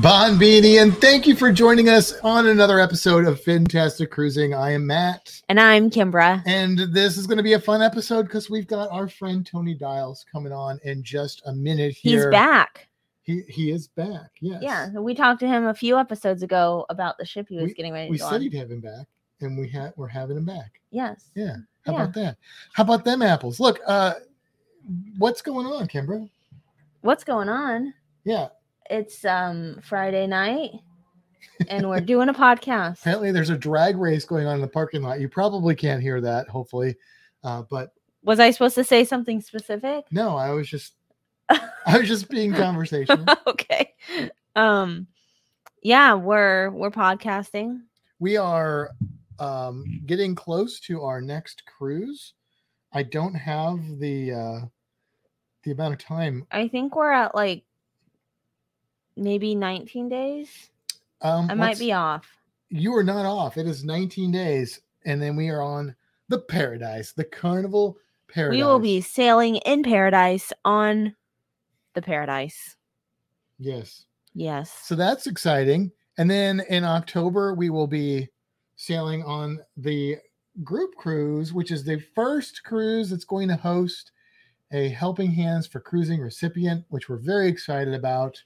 Bon Bini, and thank you for joining us on another episode of Fantastic Cruising. I am Matt, And I'm Kimbra. and this is going to be a fun episode because we've got our friend Tony Dials coming on in just a minute here. He's back. He he is back. Yes. Yeah. We talked to him a few episodes ago about the ship he was We- getting ready to We go said on. he'd have him back, and we had we're having him back. Yes. Yeah. How Yeah. about that? How about them apples? Look, uh, what's going on, Kimbra? What's going on? Yeah. It's um Friday night and we're doing a podcast. Apparently, there's a drag race going on in the parking lot. You probably can't hear that, hopefully, uh, but Was I supposed to say something specific? no, I was just I was just being conversational. okay. Um yeah, we're we're podcasting. we are um, getting close to our next cruise. I don't have the uh, the amount of time. I think we're at like maybe 19 days. Um, I might be off. You are not off. It is 19 days, and then we are on the Paradise, the Carnival Paradise. We will be sailing in paradise on the paradise. yes. Yes. So that's exciting. And then in October, we will be sailing on the group cruise, which is the first cruise that's going to host a Helping Hands for Cruising recipient, which we're very excited about.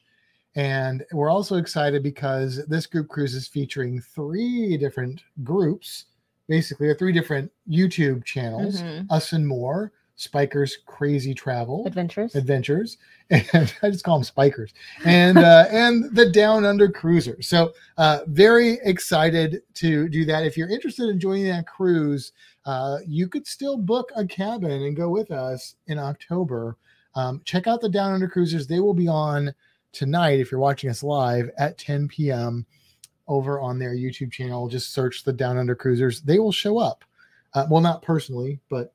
And we're also excited because this group cruise is featuring three different groups, basically, or three different YouTube channels Mhm. Us and More, Spiker's Crazy Travel, Adventures. adventures and i just call them spikers and uh and the down under cruiser so uh very excited to do that if you're interested in joining that cruise uh you could still book a cabin and go with us in october um, check out the down under cruisers they will be on tonight if you're watching us live at 10 p.m over on their youtube channel just search the down under cruisers they will show up uh, well not personally but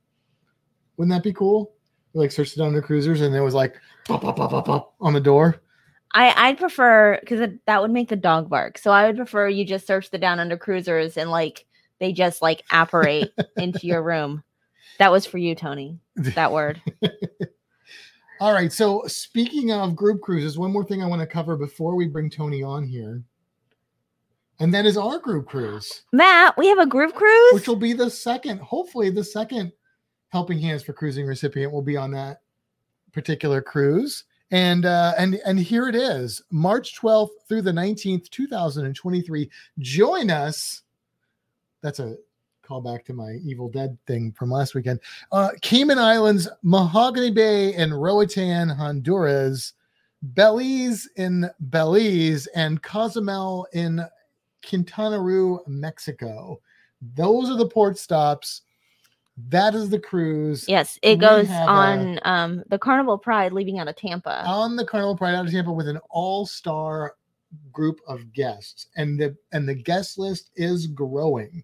wouldn't that be cool like search the Down under cruisers and it was like pop, pop, pop, pop, pop on the door. I I'd prefer because that would make the dog bark. So I would prefer you just search the down under cruisers and like they just like apparate into your room. That was for you, Tony. That word. All right. So speaking of group cruises, one more thing I want to cover before we bring Tony on here. And that is our group cruise, Matt, we have a group cruise. which will be the second, hopefully the second helping hands for cruising recipient will be on that particular cruise. And uh and and here it is, March 12th through the 19th, 2023. Join us. That's a callback to my Evil Dead thing from last weekend. Uh, Cayman Islands, Mahogany Bay in Roatan, Honduras, Belize in Belize, and Cozumel in Quintana Roo, Mexico. Those are the port stops. That is the cruise yes, it we goes have a- on um the Carnival Pride leaving out of Tampa. on the Carnival Pride out of Tampa with an all-star group of guests, and the and the guest list is growing.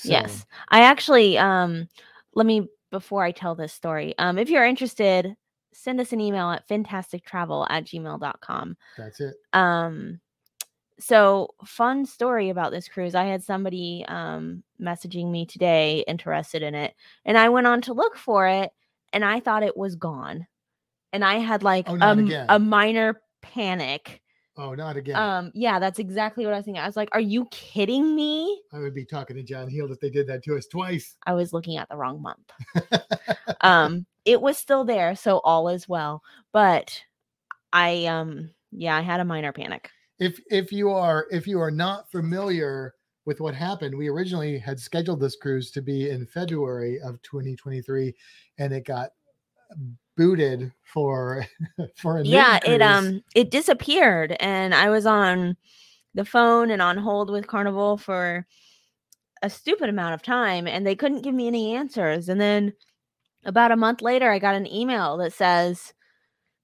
So, Yes. I actually um let me before I tell this story, um if you're interested, send us an email at fantastictravel at gmail.com. that's it. Um so fun story about this cruise. I had somebody um messaging me today interested in it, and I went on to look for it and I thought it was gone. And I had like Oh, um, a minor panic. Oh, not again. Um yeah, that's exactly what I was thinking. I was like, "Are you kidding me?" I would be talking to John Heald if they did that to us twice. I was looking at the wrong month. um it was still there so all is well but i um yeah i had a minor panic if if you are if you are not familiar with what happened, we originally had scheduled this cruise to be in February of 2023, and it got booted for for a yeah it cruise. um it disappeared and i was on the phone and on hold with carnival for a stupid amount of time and they couldn't give me any answers and then about a month later i got an email that says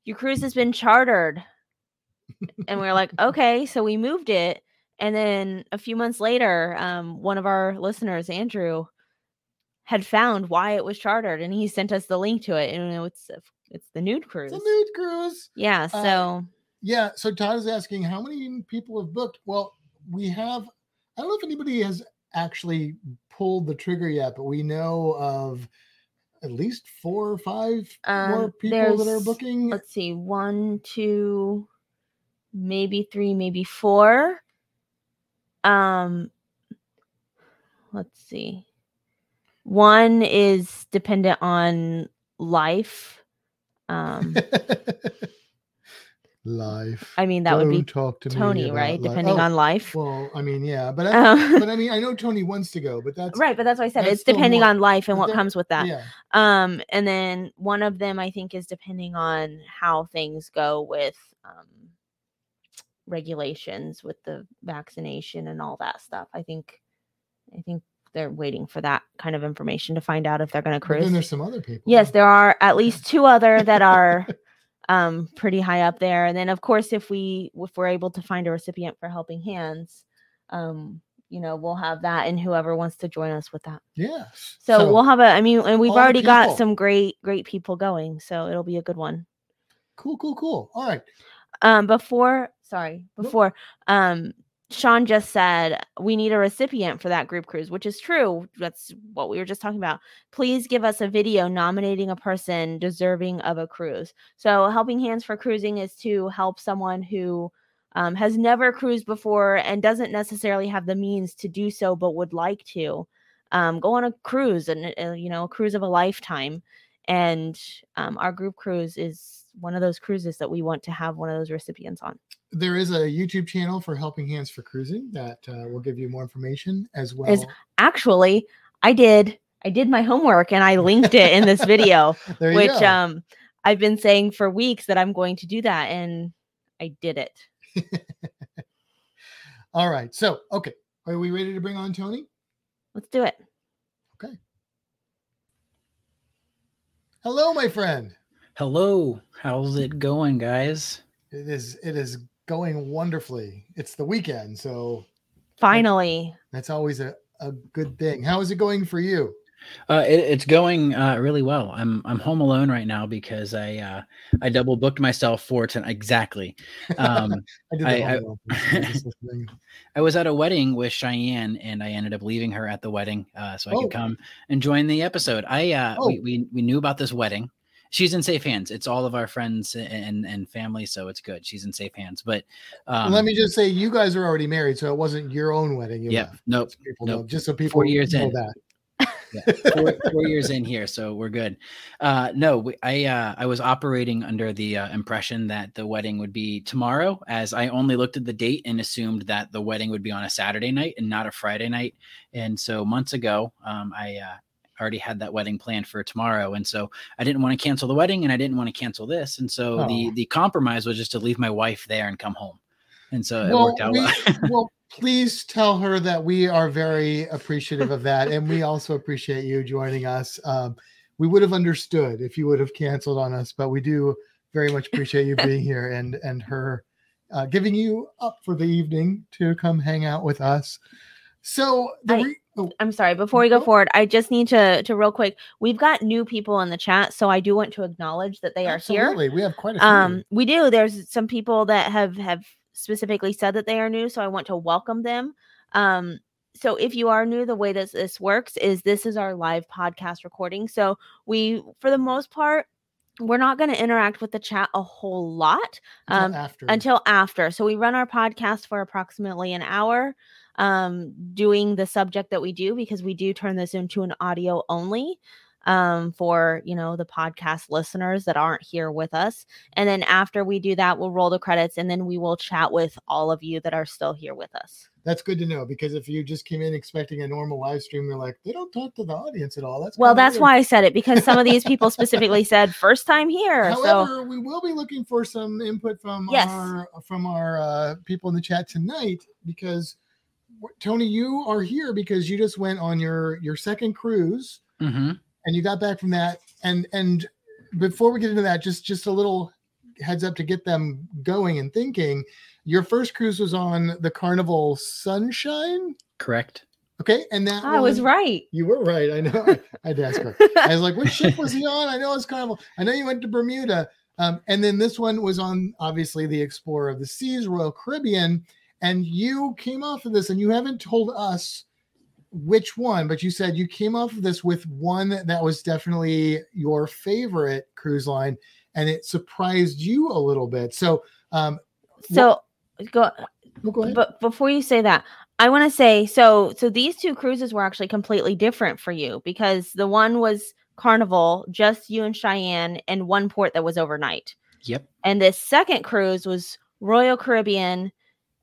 your cruise has been chartered and we are like, okay, so we moved it. And then a few months later, um, one of our listeners, Andrew, had found why it was chartered, and he sent us the link to it. And you know, it's it's the nude cruise. It's a nude cruise. Yeah. Uh, So Yeah. So Todd is asking how many people have booked. Well, we have. I don't know if anybody has actually pulled the trigger yet, but we know of at least four or five more Um, people that are booking. let's see, one, two, maybe three, maybe four. Um, let's see. One is dependent on life. Um, Life. I mean that would be talk to Tony, right? life. Depending Oh, on life. Well, I mean, yeah, but I, Um, but I mean, I know Tony wants to go, but that's right, but that's what I said. It's depending more- on life and what there- comes with that. Yeah. Um, and then one of them I think is depending on how things go with um regulations with the vaccination and all that stuff. I think I think they're waiting for that kind of information to find out if they're going to cruise. there's some other people. Yes, there are at least two other that are um pretty high up there. And then of course if we if we're able to find a recipient for helping hands, um you know, we'll have that and whoever wants to join us with that. Yes. So, we'll have a I mean and we've already got some great great people going, so it'll be a good one. cool, cool, cool. All right. Um before sorry, before um Sean just said we need a recipient for that group cruise, which is true. That's what we were just talking about. Please give us a video nominating a person deserving of a cruise. So, Helping Hands for Cruising is to help someone who um, has never cruised before and doesn't necessarily have the means to do so, but would like to um, go on a cruise and uh, you know a cruise of a lifetime. And um, our group cruise is one of those cruises that we want to have one of those recipients on. There is a YouTube channel for Helping Hands for Cruising that uh, will give you more information as well. actually i did i did my homework and i linked it in this video which go. um i've been saying for weeks that i'm going to do that and i did it All right. So, okay. Are we ready to bring on Tony? let's do it Hello, my friend. Hello, how's it going, guys? It is it is going wonderfully. It's the weekend, so finally that's always a, a good thing. How is it going for you? Uh, it, it's going uh, really well. I'm I'm home alone right now because I uh, I double booked myself for tonight. Exactly. Um, I did I- I- I was just listening. I was at a wedding with Cheyenne, and I ended up leaving her at the wedding uh, so I Oh. could come and join the episode. I uh, we, Oh. we we knew about this wedding. She's in safe hands. It's all of our friends and and family, so it's good. She's in safe hands. But um, Let me just say, you guys are already married, so it wasn't your own wedding. You yeah, left. nope. People nope. know, just so people years know in. that. Yeah, four, four years in here, so we're good. Uh, no, we, I uh, I was operating under the uh, impression that the wedding would be tomorrow, as I only looked at the date and assumed that the wedding would be on a Saturday night and not a Friday night. And so months ago, um, I uh, already had that wedding planned for tomorrow, and so I didn't want to cancel the wedding, and I didn't want to cancel this, and so the Oh. the compromise was just to leave my wife there and come home, and so it Well, worked out we- well. well, please tell her that we are very appreciative of that, and we also appreciate you joining us. Um, we would have understood if you would have canceled on us, but we do very much appreciate you being here and and her uh, giving you up for the evening to come hang out with us. So the I- re- oh, i'm sorry before we go Go. forward i just need to to real quick we've got new people in the chat so i do want to acknowledge that they are here absolutely, we have quite a few. um we do there's some people that have have specifically said that they are new so i want to welcome them. Um so if you are new the way that this works is this is our live podcast recording. So we for the most part we're not going to interact with the chat a whole lot until um, after. until after. So we run our podcast for approximately an hour, um, doing the subject that we do because we do turn this into an audio only um, for you know the podcast listeners that aren't here with us. And then after we do that, we'll roll the credits and then we will chat with all of you that are still here with us. that's good to know because if you just came in expecting a normal live stream, they're like they don't talk to the audience at all. That's Well, that's weird. why I said it because some of these people specifically said first time here. so However, we will be looking for some input from Yes. our from our uh, people in the chat tonight because Tony, you are here because you just went on your your second cruise hmm and you got back from that. And and before we get into that, just just a little heads up to get them going and thinking. Your first cruise was on the Carnival Sunshine. Correct. Okay, and that I was right. You were right. I know. I, I had to ask her. I was like, "What ship was he on?" I know it's Carnival. I know you went to Bermuda. Um, and then this one was on obviously the Explorer of the Seas, Royal Caribbean. And you came off of this, and you haven't told us which one, but you said you came off of this with one that was definitely your favorite cruise line, and it surprised you a little bit. So, um, So go well, go ahead. but before you say that, I want to say so so these two cruises were actually completely different for you because the one was Carnival, just you and Cheyenne, and one port that was overnight. Yep. And this second cruise was Royal Caribbean,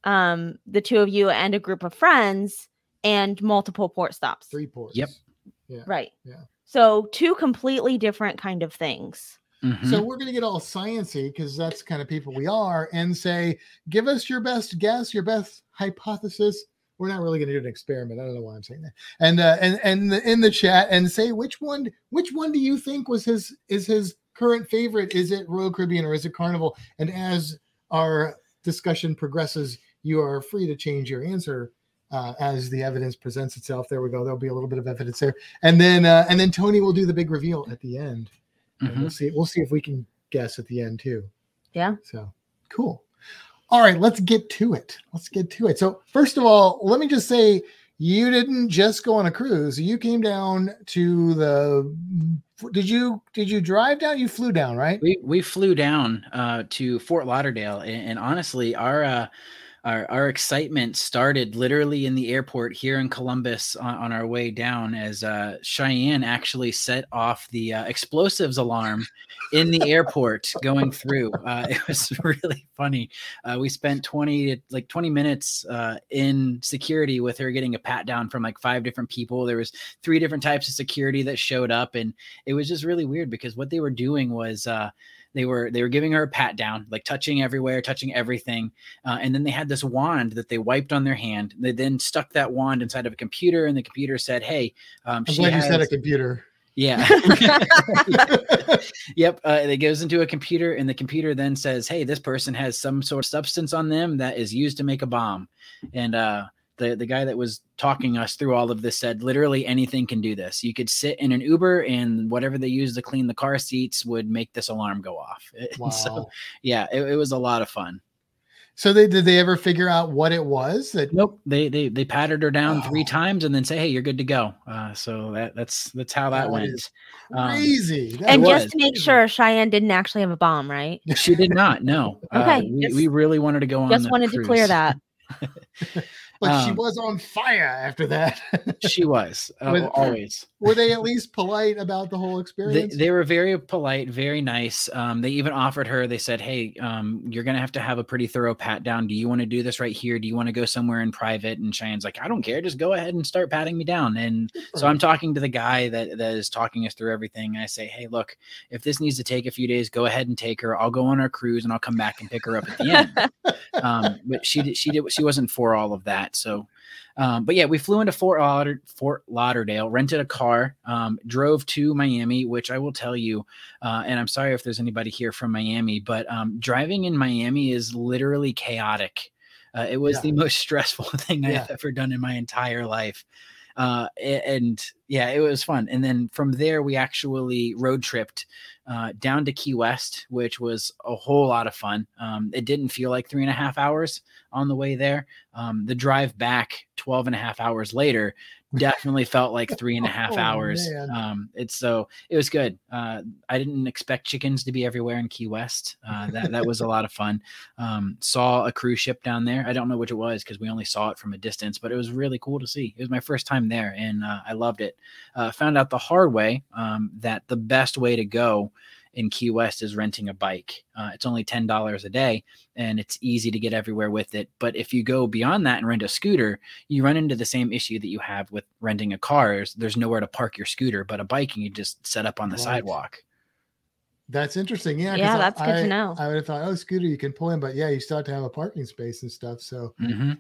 um, the two of you and a group of friends, and multiple port stops. Three ports. Yep. Right. Yeah. So two completely different kind of things. Mhm. So we're going to get all sciency because that's the kind of people we are, and say, give us your best guess, your best hypothesis. We're not really going to do an experiment. I don't know why I'm saying that. And uh, and and the, in the chat, and say which one which one do you think was his is his current favorite? Is it Royal Caribbean or is it Carnival? And as our discussion progresses, you are free to change your answer. Uh, as the evidence presents itself, there we go. There'll be a little bit of evidence there, and then uh, and then Tony will do the big reveal at the end. And Mhm. we'll see. We'll see if we can guess at the end too. Yeah. So cool. All right, let's get to it. Let's get to it. So first of all, let me just say you didn't just go on a cruise. You came down to the. Did you did you drive down? You flew down, right? We we flew down uh, to Fort Lauderdale, and, and honestly, our uh, our our excitement started literally in the airport here in Columbus on, on our way down, as uh, Cheyenne actually set off the uh, explosives alarm in the airport going through. Uh, it was really funny. Uh, we spent twenty like twenty minutes uh, in security with her, getting a pat down from like five different people. There was three different types of security that showed up, and it was just really weird because what they were doing was uh, they were they were giving her a pat down, like touching everywhere, touching everything, uh, and then they had this wand that they wiped on their hand. They then stuck that wand inside of a computer, and the computer said, "Hey, um, I'm she glad you said a computer. yeah." yep uh, it goes into a computer and the computer then says hey this person has some sort of substance on them that is used to make a bomb and uh the, the guy that was talking us through all of this said literally anything can do this. You could sit in an uber and whatever they use to clean the car seats would make this alarm go off. Wow. so yeah it, it was a lot of fun. So they did they ever figure out what it was that nope. They they they patted her down three times and then say hey you're good to go. Uh so that that's that's how that That went. is Um, crazy? And just to make sure Cheyenne didn't actually have a bomb, right? she did not no. Uh, Okay, we, just- we really wanted to go on Just the wanted to clear cruise. that. but she um, was on fire after that. she was uh, With- always. Were they at least polite about the whole experience? they were very polite very nice. Um, they even offered her they said hey um, you're gonna have to have a pretty thorough pat down. Do you want to do this right here? Do you want to go somewhere in private? And cheyenne's like i don't care. Just go ahead and start patting me down. And so i'm talking to the guy that, that is talking us through everything i say hey look if this needs to take a few days go ahead and take her. I'll go on our cruise and i'll come back and pick her up at the end. Um, but she she did she wasn't for all of that. So, um, but yeah, we flew into Fort Lauder, Fort Lauderdale, rented a car, um, drove to Miami, which I will tell you, uh, and I'm sorry if there's anybody here from Miami, but um, driving in Miami is literally chaotic. Uh, it was Yeah. the most stressful thing Yeah. I've ever done in my entire life. Uh, and yeah, it was fun. And then from there, we actually road tripped uh, down to Key West, which was a whole lot of fun. Um, it didn't feel like three and a half hours on the way there. Um, the drive back 12 and a half hours later definitely felt like three and a half Oh, hours. man. Um, it's so it was good. Uh, I didn't expect chickens to be everywhere in Key West. Uh, that, that was a lot of fun. Um, saw a cruise ship down there. I don't know which it was because we only saw it from a distance, but it was really cool to see. It was my first time there and uh, I loved it. Uh, found out the hard way um, that the best way to go in Key West is renting a bike. Uh, it's only ten dollars a day, and it's easy to get everywhere with it. But if you go beyond that and rent a scooter, you run into the same issue that you have with renting a car. Is there's nowhere to park your scooter, but a bike you just set up on the Right. sidewalk. That's interesting. Yeah. 'cause Yeah, I- that's good to know. I would have thought, oh, scooter, you can pull in, but yeah, you still have to have a parking space and stuff. So hmm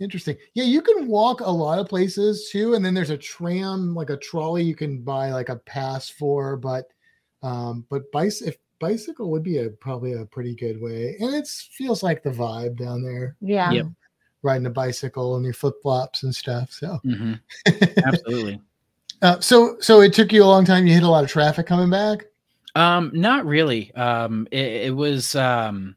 interesting. Yeah, you can walk a lot of places too, and then there's a tram, like a trolley, you can buy like a pass for. But um, but bice if bicycle would be a probably a pretty good way, and it feels like the vibe down there. Yeah. Yep. riding a bicycle and your flip flops and stuff. So, Mhm. Absolutely. uh, so so it took you a long time. You hit a lot of traffic coming back. Um, not really. Um, it, it was um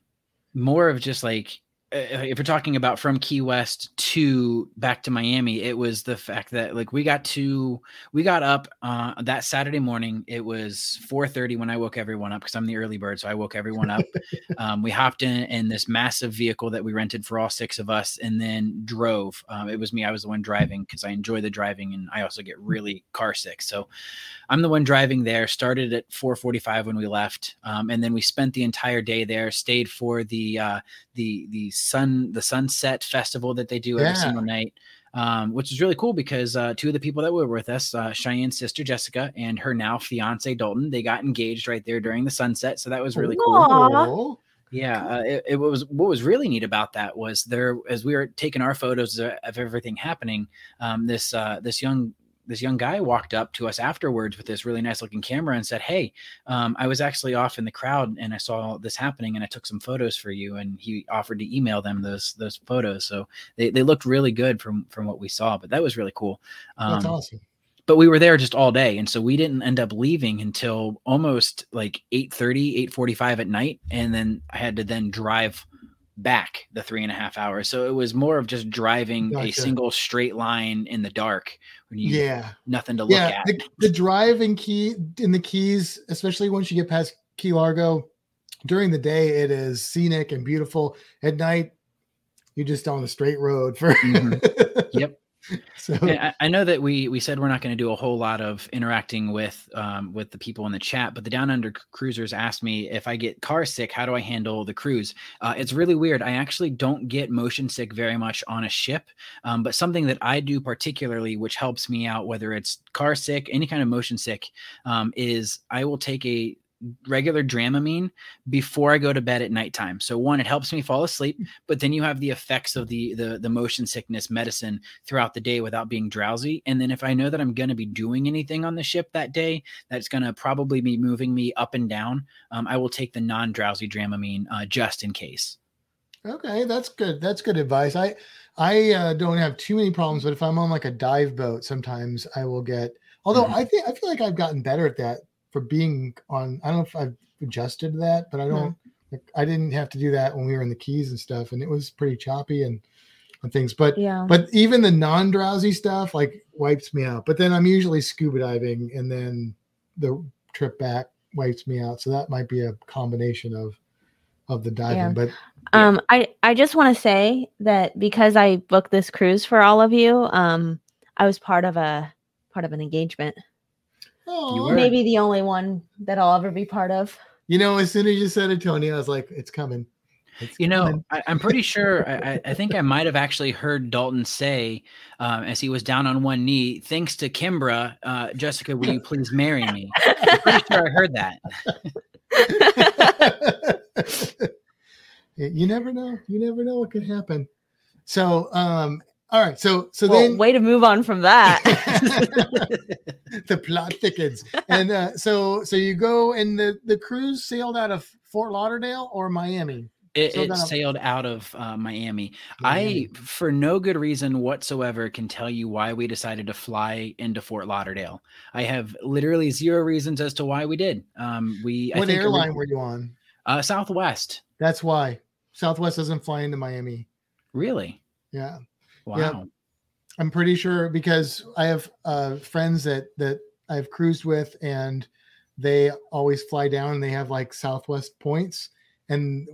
more of just like if we're talking about from Key West to back to Miami, it was the fact that like we got to we got up uh, that Saturday morning. It was 4:30 when I woke everyone up because I'm the early bird, so I woke everyone up. um, we hopped in in this massive vehicle that we rented for all six of us, and then drove. Um, it was me; I was the one driving because I enjoy the driving, and I also get really car sick. So I'm the one driving there. Started at 4:45 when we left, um, and then we spent the entire day there. Stayed for the uh, the the sun the sunset festival that they do every Yeah. single night. Um, which is really cool because uh, two of the people that were with us, uh, Cheyenne's sister Jessica and her now fiance Dalton, they got engaged right there during the sunset. So that was really cool. Cool. Yeah, uh, it, it was what was really neat about that was there as we were taking our photos of, of everything happening. Um, this uh, this young this young guy walked up to us afterwards with this really nice looking camera and said, "Hey, um, I was actually off in the crowd and I saw this happening and I took some photos for you." And he offered to email them those those photos, so they, they looked really good from from what we saw. But that was really cool. That's Um, awesome. but we were there just all day and so we didn't end up leaving until almost like 8 45 at night and then i had to then drive back the three and a half hours so it was more of just driving a single straight line in the dark when you Yeah. nothing to look yeah, at the, the drive in key in the keys, especially once you get past Key Largo, during the day it is scenic and beautiful. At night, you're just on the straight road for. Mhm. Yep. So I, I know that we we said we're not going to do a whole lot of interacting with um, with the people in the chat, but the Down Under cruisers asked me if I get car sick, how do I handle the cruise? Uh, it's really weird. I actually don't get motion sick very much on a ship, um, but something that I do particularly, which helps me out, whether it's car sick, any kind of motion sick, um, is I will take a regular Dramamine before I go to bed at nighttime. So one, it helps me fall asleep, but then you have the effects of the the the motion sickness medicine throughout the day without being drowsy. And then if I know that I'm going to be doing anything on the ship that day, that's going to probably be moving me up and down. Um, I will take the non-drowsy Dramamine uh, just in case. okay, that's good. That's good advice. I I uh, don't have too many problems, but if I'm on like a dive boat, sometimes I will get. Although Mhm. I think I feel like I've gotten better at that for being on. I don't know if I've adjusted that, but I don't. Like, I didn't have to do that when we were in the Keys and stuff, and it was pretty choppy and and things. But Yeah. but even the non-drowsy stuff like wipes me out. But then I'm usually scuba diving, and then the trip back wipes me out. So that might be a combination of of the diving. Yeah. But Yeah. Um, I I just want to say that because I booked this cruise for all of you, um, I was part of a part of an engagement. Oh. Maybe the only one that I'll ever be part of. you know, as soon as you said it, Tony, I was like, it's coming. It's You know, coming. I, I'm pretty sure. I, I- I think I might have actually heard Dalton say, um, as he was down on one knee, "Thanks to Kimbra, uh, Jessica, will you please marry me?" I'm pretty sure I heard that. you never know. You never know what could happen. So, um, all right. So, so well, then way to move on from that. the plot thickens, and uh, so so you go and the the cruise sailed out of Fort Lauderdale or Miami. It, So it then- sailed out of uh, Miami. Miami. I, for no good reason whatsoever, can tell you why we decided to fly into Fort Lauderdale. I have literally zero reasons as to why we did. Um, we I what think airline ori- were you on? Uh, Southwest. That's why Southwest doesn't fly into Miami. Really? Yeah. Wow. Yeah. I'm pretty sure because I have uh, friends that that I've cruised with, and they always fly down. and They have like Southwest points, and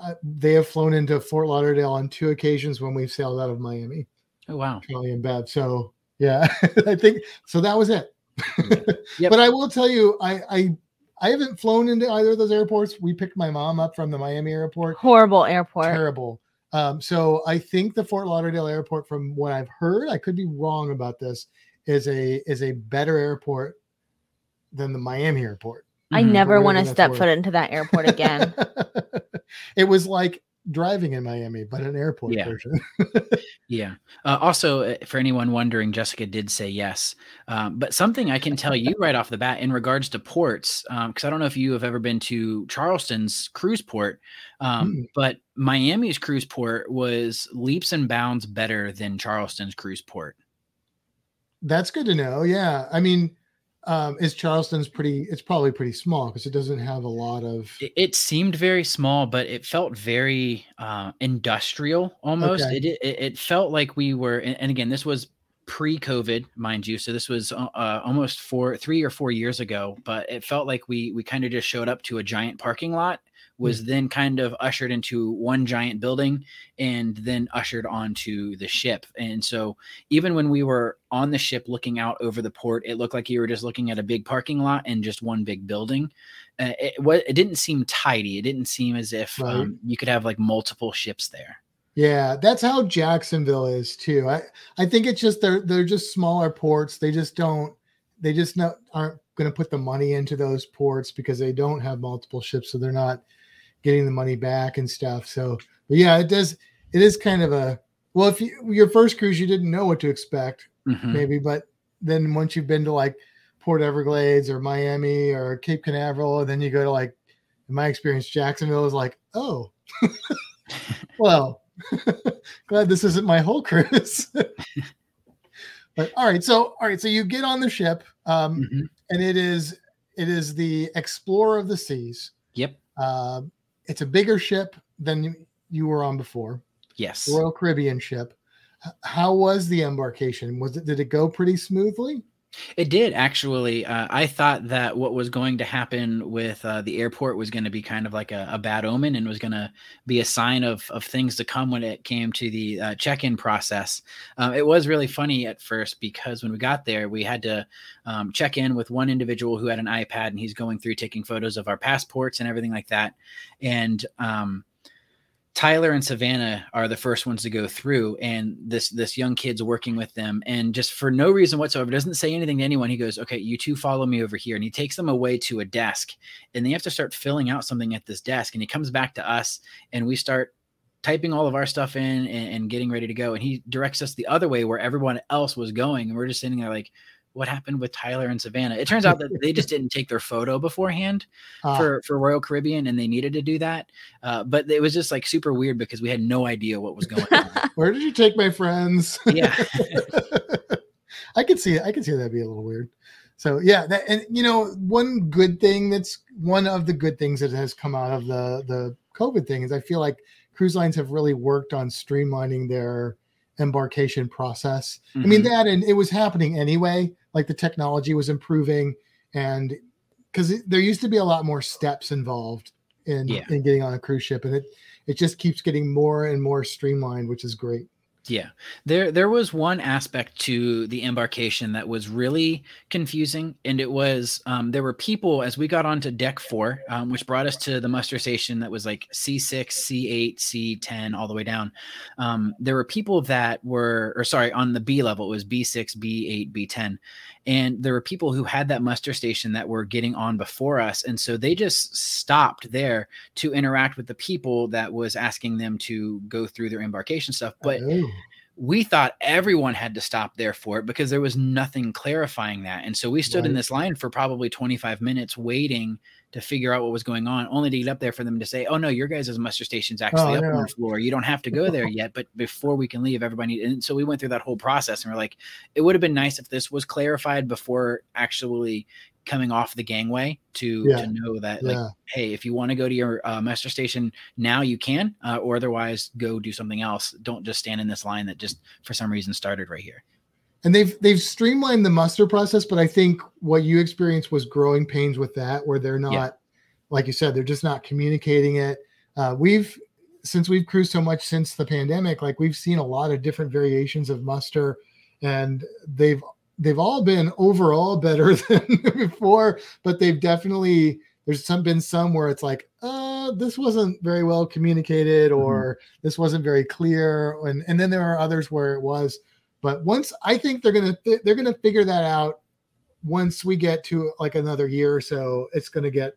uh, they have flown into Fort Lauderdale on two occasions when we've sailed out of Miami, Oh wow. Charlie and Bev. So yeah, I think so. That was it. Yep. But I will tell you, I I I haven't flown into either of those airports. We picked my mom up from the Miami airport Horrible airport. terrible. Um, so I think the Fort Lauderdale airport, from what I've heard, I could be wrong about this, is a is a better airport than the Miami airport. I Mhm. never want to step foot into that airport again. it was like driving in Miami, but an airport Yeah. version. Yeah. Uh, also, uh, for anyone wondering, Jessica did say yes. Um, but something I can tell you right off the bat in regards to ports, because I don't know if you have ever been to Charleston's cruise port, um, Mm. but Miami's cruise port was leaps and bounds better than Charleston's cruise port. That's good to know. Yeah. I mean, um, is Charleston's pretty, it's probably pretty small because it doesn't have a lot of. It, it seemed very small, but it felt very uh, industrial almost. Okay. It, it it felt like we were, and, and again, this was pre-COVID, mind you. So this was uh, uh, almost four, three or four years ago. But it felt like we we kind of just showed up to a giant parking lot, was then kind of ushered into one giant building, and then ushered onto the ship. And so even when we were on the ship looking out over the port, it looked like you were just looking at a big parking lot and just one big building. Uh, it it didn't seem tidy. It didn't seem as if Right. um, you could have like multiple ships there. Yeah, that's how Jacksonville is too. I I think it's just they're they're just smaller ports. They just don't they just not aren't going to put the money into those ports because they don't have multiple ships, so they're not getting the money back and stuff. So, but yeah, it does. It is kind of a well. If you your first cruise, you didn't know what to expect, Mhm. maybe, but then once you've been to like Port Everglades or Miami or Cape Canaveral, and then you go to like, in my experience, Jacksonville is like, oh, well, glad this isn't my whole cruise. but all right, so all right, so you get on the ship, um, Mhm. and it is it is the Explorer of the Seas. Yep. Uh, it's a bigger ship than you- were on before, Yes. Royal Caribbean ship. How was the embarkation? Was it did it go pretty smoothly? It did actually. Uh, I thought that what was going to happen with uh, the airport was going to be kind of like a, a bad omen and was going to be a sign of of things to come when it came to the uh, check-in process. Um, it was really funny at first because when we got there, we had to um, check in with one individual who had an iPad and he's going through taking photos of our passports and everything like that. And um, Tyler and Savannah are the first ones to go through, and this this young kid's working with them, and just for no reason whatsoever, doesn't say anything to anyone. He goes, "Okay, you two follow me over here," and he takes them away to a desk, and they have to start filling out something at this desk, and he comes back to us, and we start typing all of our stuff in and, and getting ready to go, and he directs us the other way where everyone else was going, and we're just sitting there like. What happened with Tyler and Savannah? It turns out that they just didn't take their photo beforehand Ah, for for Royal Caribbean, and they needed to do that. Uh, but it was just like super weird because we had no idea what was going on. where did you take my friends? yeah, I could see it. I could see that'd be a little weird. So yeah, that, and you know, one good thing that's one of the good things that has come out of the the COVID thing is I feel like cruise lines have really worked on streamlining their embarkation process. I mean Mhm. that, and it was happening anyway. Like the technology was improving, and because there used to be a lot more steps involved in Yeah. in getting on a cruise ship, and it it just keeps getting more and more streamlined, which is great. Yeah, there there was one aspect to the embarkation that was really confusing, and it was um, there were people as we got onto deck four, um, which brought us to the muster station that was like C six, C eight, C ten, all the way down. Um, there were people that were, or sorry, on the B level it was B six, B eight, B ten, and there were people who had that muster station that were getting on before us, and so they just stopped there to interact with the people that was asking them to go through their embarkation stuff, but Oh. we thought everyone had to stop there for it because there was nothing clarifying that. And so we stood in this line for probably 25 minutes waiting to figure out what was going on, only to get up there for them to say, Oh no, your guys' muster station's actually Oh, up on the floor. You don't have to go there yet. But before we can leave, everybody and so we went through that whole process and we're like, it would have been nice if this was clarified before actually coming off the gangway to Yeah. to know that like Yeah. hey, if you want to go to your uh, muster station now, you can, uh, or otherwise go do something else. Don't just stand in this line that just for some reason started right here. And they've they've streamlined the muster process but i think what you experienced was growing pains with that where they're not Yeah. like you said they're just not communicating it. Uh, we've since we've cruised so much since the pandemic like we've seen a lot of different variations of muster and they've they've all been overall better than before but they've definitely there's some been some where it's like uh this wasn't very well communicated or this wasn't very clear. And and then there are others where it was but once I think they're gonna they're gonna figure that out once we get to like another year or so, it's gonna get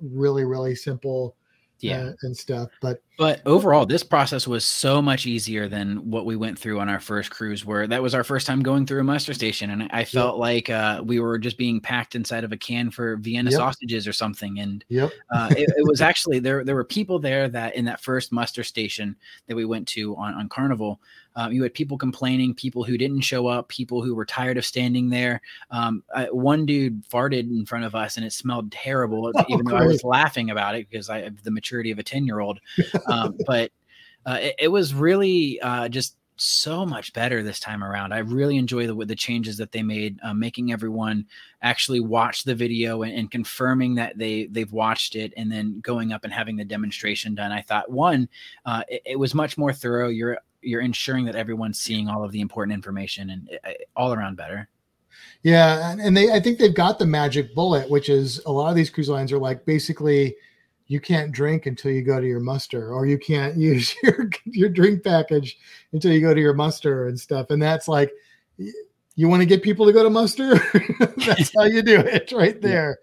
really really simple. Yeah. uh, and stuff. But But overall, this process was so much easier than what we went through on our first cruise, where that was our first time going through a muster station, and I felt like uh, we were just being packed inside of a can for Vienna Yep. sausages or something. And yep, uh, it, it was actually there. There were people there that in that first muster station that we went to on on Carnival, um, you had people complaining, people who didn't show up, people who were tired of standing there. Um, I, one dude farted in front of us, and it smelled terrible, Oh, even though I was laughing about it because I have the maturity of a ten year old. Um, but uh, it, it was really uh, just so much better this time around. I really enjoy the the changes that they made, uh, making everyone actually watch the video and, and confirming that they they've watched it, and then going up and having the demonstration done. I thought one, uh, it, it was much more thorough. You're you're ensuring that everyone's seeing all of the important information, and it, it- all around better. yeah, and, and they I think they've got the magic bullet, which is a lot of these cruise lines are like basically you can't drink until you go to your muster, or you can't use your your drink package until you go to your muster and stuff. And that's like you want to get people to go to muster. that's how you do it, right there.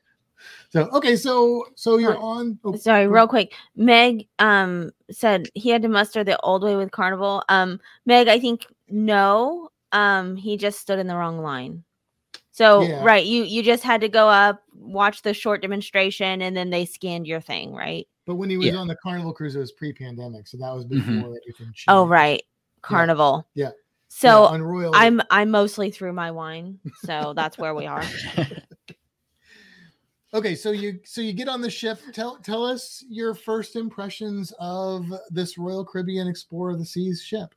So okay, so so you're Right. on. oh, Sorry, go- real quick. Meg um said he had to muster the old way with Carnival. Um, Meg, I think no. Um, he just stood in the wrong line. So Yeah. right, you you just had to go up, watch the short demonstration, and then they scanned your thing, right? But when he was Yeah. on the Carnival cruise, it was pre-pandemic, so that was Mhm. before everything. Changed. Oh, right, Carnival. Yeah. So Yeah, on Royal, I'm I'm mostly through my wine, so that's where we are. Okay, so you so you get on the ship. Tell tell us your first impressions of this Royal Caribbean Explorer of the Seas ship.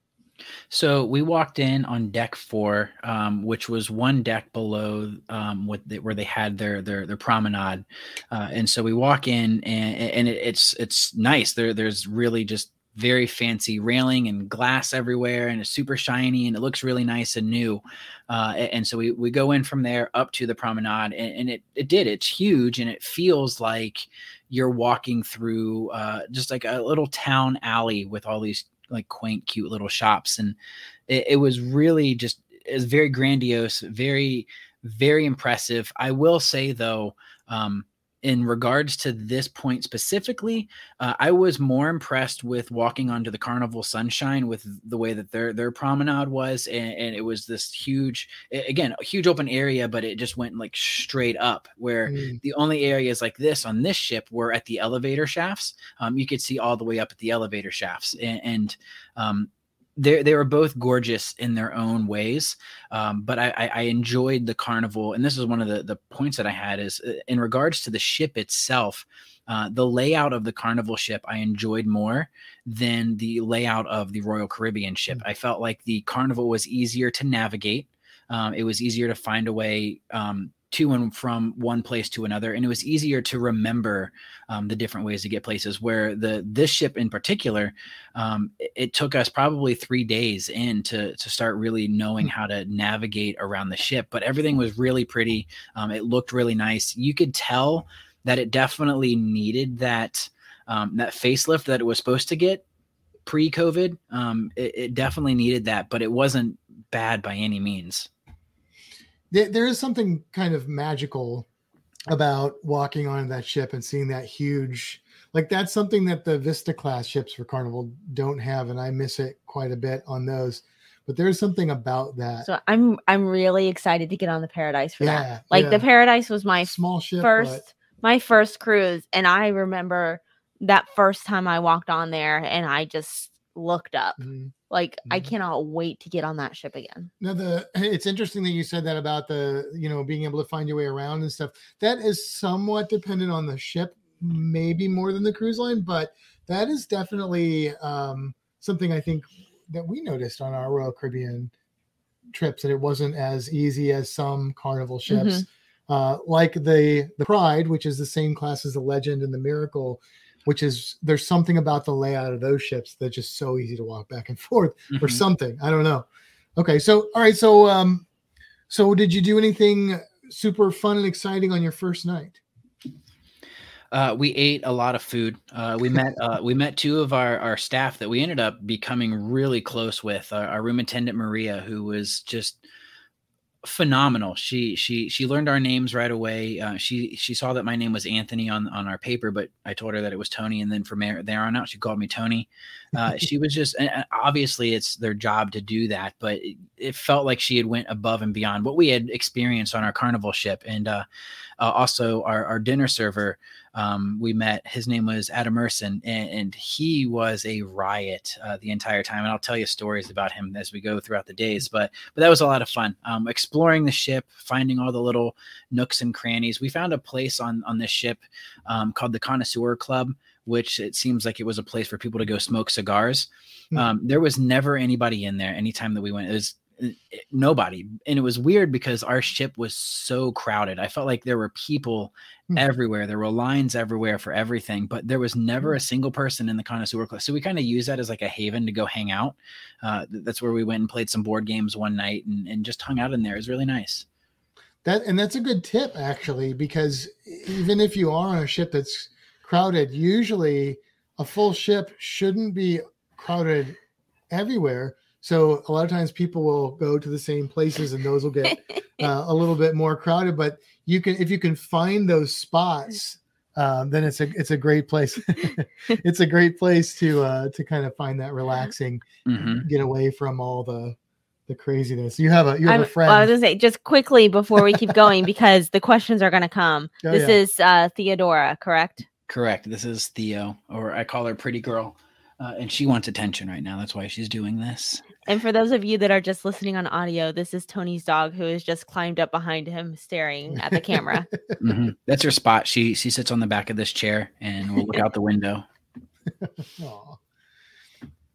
So we walked in on deck four, um, which was one deck below um, where they had their their their promenade, uh, and so we walk in and, and it, it's it's nice. There there's really just very fancy railing and glass everywhere, and it's super shiny and it looks really nice and new. Uh, and so we we go in from there up to the promenade, and, and it it did. It's huge and it feels like you're walking through uh, just like a little town alley with all these like quaint, cute little shops, and it, it was really just was very grandiose, very very impressive. I will say though, um, in regards to this point specifically, uh, I was more impressed with walking onto the Carnival Sunshine with the way that their their promenade was, and, and it was this huge, again, a huge open area, but it just went like straight up where Mm, the only areas like this on this ship were at the elevator shafts. Um, you could see all the way up at the elevator shafts, and, and um, they they were both gorgeous in their own ways. Um, but I, I, I enjoyed the carnival, and this is one of the the points that I had is uh, in regards to the ship itself. Uh, the layout of the carnival ship I enjoyed more than the layout of the Royal Caribbean ship. I felt like the carnival was easier to navigate. Um, it was easier to find a way um, to and from one place to another, and it was easier to remember um, the different ways to get places. Where the this ship in particular, um, it, it took us probably three days in to to start really knowing how to navigate around the ship. But everything was really pretty. Um, it looked really nice. You could tell that it definitely needed that um, that facelift that it was supposed to get pre-COVID. Um, it, it definitely needed that, but it wasn't bad by any means. There, there is something kind of magical about walking on that ship and seeing that huge like that's something that the Vista class ships for Carnival don't have, and I miss it quite a bit on those. But there's something about that. So I'm I'm really excited to get on the Paradise for that. yeah, Like yeah. the Paradise was my small ship, first my first cruise and I remember that first time I walked on there and I just looked up. Mhm. Like I Mhm. cannot wait to get on that ship again. Now the it's interesting that you said that about the you know being able to find your way around and stuff. That is somewhat dependent on the ship, maybe more than the cruise line, but that is definitely um, something I think that we noticed on our Royal Caribbean trips that it wasn't as easy as some Carnival ships, uh, like the the Pride, which is the same class as the Legend and the Miracle. Which is there's something about the layout of those ships that's just so easy to walk back and forth or Mhm. something. I don't know. Okay, so all right, so um, so did you do anything super fun and exciting on your first night? Uh, we ate a lot of food. Uh, we met uh, we met two of our, our staff that we ended up becoming really close with. Our, our room attendant Maria, who was just phenomenal. She she she learned our names right away. Uh, she she saw that my name was Anthony on on our paper, but I told her that it was Tony, and then from there on out, she called me Tony. Uh, she was just obviously it's their job to do that, but it, it, felt like she had went above and beyond what we had experienced on our carnival ship, and uh, uh also our our dinner server um, we met. His name was Adam Merson, and, and he was a riot uh, the entire time. And I'll tell you stories about him as we go throughout the days. But but that was a lot of fun. Um, exploring the ship, finding all the little nooks and crannies. We found a place on on this ship um, called the Connoisseur Club which it seems like it was a place for people to go smoke cigars. Hmm. Um, there was never anybody in there anytime that we went. It was nobody and it was weird because our ship was so crowded i felt like there were people. Everywhere. There were lines everywhere for everything but there was never hmm. a single person in the connoisseur class so we kind of use that as like a haven to go hang out. Uh, that's where we went and played some board games one night and, and just hung out in there. It was really nice. That and that's a good tip actually because even if you are on a ship that's crowded usually a full ship shouldn't be crowded everywhere. So a lot of times people will go to the same places and those will get uh, a little bit more crowded. But you can, if you can find those spots, um, then it's a it's a great place. it's a great place to uh, to kind of find that relaxing, mm-hmm. get away from all the the craziness. You have a you have I'm, a friend. Well, I was gonna say just quickly before we keep going because the questions are gonna come. Oh, this yeah. is uh, Theodora, correct? Correct. This is Theo, or I call her Pretty Girl. Uh, and she wants attention right now. That's why she's doing this. And for those of you that are just listening on audio, this is Tony's dog who has just climbed up behind him, staring at the camera. mm-hmm. That's her spot. She she sits on the back of this chair and will look out the window.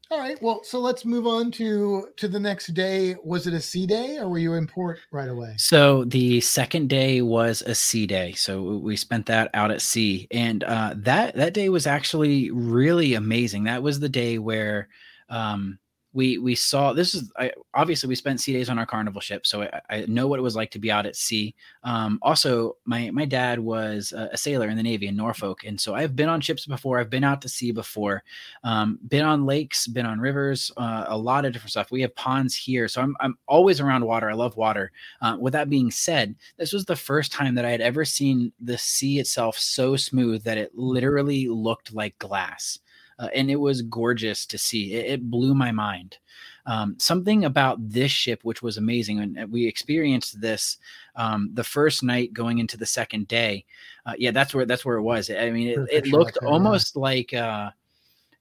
All right. Well, so let's move on to to the next day. Was it a sea day or were you in port right away? So the second day was a sea day. So we spent that out at sea, and uh, that that day was actually really amazing. That was the day where um, we we saw this is I, obviously we spent sea days on our carnival ship, so I, I, know what it was like to be out at sea. Um, also, my my dad was a, a, sailor in the Navy in Norfolk, and so I've been on ships before. I've been out to sea before, um, been on lakes, been on rivers, uh, a lot of different stuff. We have ponds here, so I'm I'm always around water. I love water. Uh, with that being said, this was the first time that I had ever seen the sea itself so smooth that it literally looked like glass uh, and it was gorgeous to see. It, it blew my mind. Um, something about this ship, which was amazing, and we experienced this um, the first night going into the second day. Uh, yeah, that's where that's where it was. I mean, it, it looked almost like. Uh,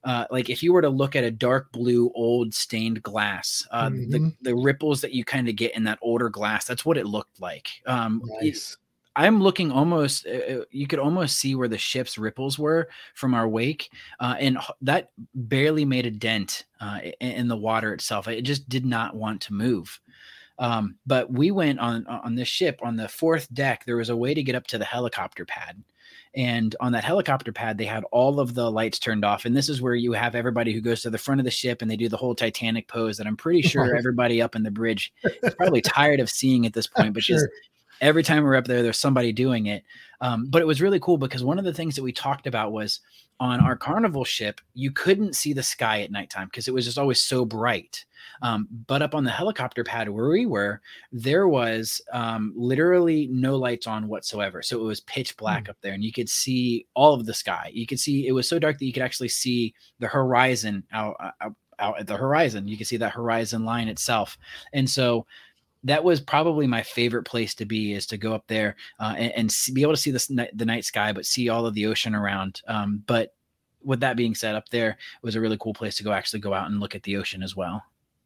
uh, like if you were to look at a dark blue old stained glass uh, mm-hmm. the, the ripples that you kind of get in that older glass that's what it looked like um, nice. I'm looking almost. Uh, uh, you could almost see where the ship's ripples were from our wake, uh, and that barely made a dent uh, in, in, the water itself. It just did not want to move. Um, but we went on on this ship on the fourth deck. There was a way to get up to the helicopter pad, and on that helicopter pad, they had all of the lights turned off. And this is where you have everybody who goes to the front of the ship and they do the whole Titanic pose that I'm pretty sure everybody up in the bridge is probably tired of seeing at this point, but sure. just every time we're up there, there's somebody doing it. Um, but it was really cool because one of the things that we talked about was on our carnival ship, you couldn't see the sky at nighttime because it was just always so bright. Um, but up on the helicopter pad where we were, there was um, literally no lights on whatsoever. So it was pitch black mm. up there, and you could see all of the sky. You could see it was so dark that you could actually see the horizon out, out, out at the horizon. You could see that horizon line itself. And so that was probably my favorite place to be is to go up there uh, and, and see, be able to see the, the night sky, but see all of the ocean around. Um, but with that being said, up there was a really cool place to go actually go out and look at the ocean as well.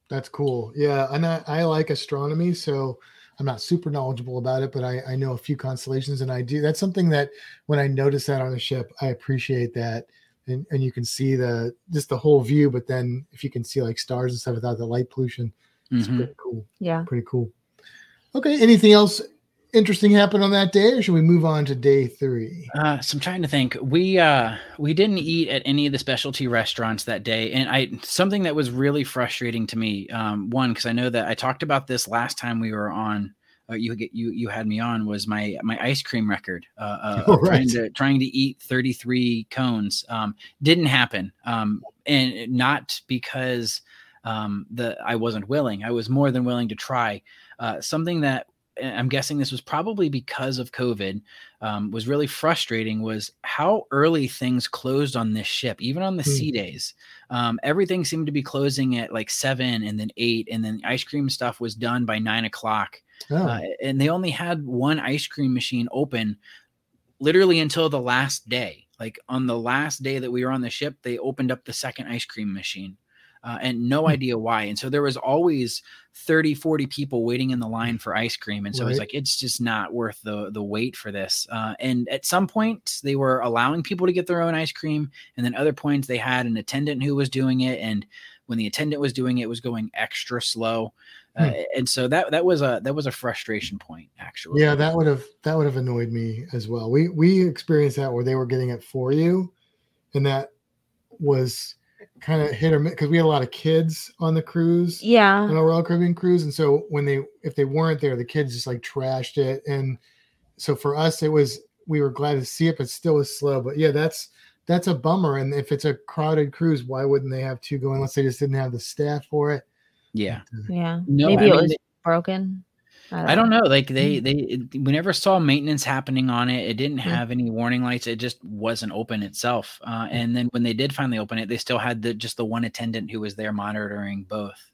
That's cool. Yeah. And I, I like astronomy. So I'm not super knowledgeable about it, but I, I know a few constellations and I do. That's something that when I notice that on a ship, I appreciate that. And, and you can see the just the whole view, but then if you can see like stars and stuff without the light pollution, it's mm-hmm. pretty cool. Yeah. Pretty cool. Okay. Anything else interesting happen on that day, or should we move on to day three? Uh, so I'm trying to think. We uh we didn't eat at any of the specialty restaurants that day, and I something that was really frustrating to me. Um, one because I know that I talked about this last time we were on. Uh, you get you you had me on was my my ice cream record. Uh, uh oh, right. trying to trying to eat 33 cones. Um, didn't happen. Um, and not because um, the I wasn't willing. I was more than willing to try uh, something that I'm guessing this was probably because of COVID, um, was really frustrating was how early things closed on this ship, even on the Hmm. sea days. Um, everything seemed to be closing at like seven and then eight, and then ice cream stuff was done by nine o'clock. Oh, Uh, and they only had one ice cream machine open literally until the last day. Like on the last day that we were on the ship, they opened up the second ice cream machine. Uh, and no Hmm. idea why. And so there was always 30, 40 people waiting in the line for ice cream. And so it's Right. like, it's just not worth the, the wait for this. Uh, and at some point they were allowing people to get their own ice cream. And then other points they had an attendant who was doing it. And when the attendant was doing it, it was going extra slow. Uh, and so that, that was a, that was a frustration point actually. yeah, that would have that would have annoyed me as well. We we experienced that where they were getting it for you, and that was kind of hit or miss because we had a lot of kids on the cruise. Yeah. on a Royal Caribbean cruise, and so when they if they weren't there, the kids just like trashed it, and so for us it was we were glad to see it, but still was slow. But yeah, that's that's a bummer. And if it's a crowded cruise, why wouldn't they have two go unless they just didn't have the staff for it? Yeah. Uh, yeah. No, Maybe I it mean, was broken. I don't know. Like they, Mm. they, we never saw maintenance happening on it. It didn't Yeah. have any warning lights. It just wasn't open itself. Uh, and then when they did finally open it, they still had the just the one attendant who was there monitoring both.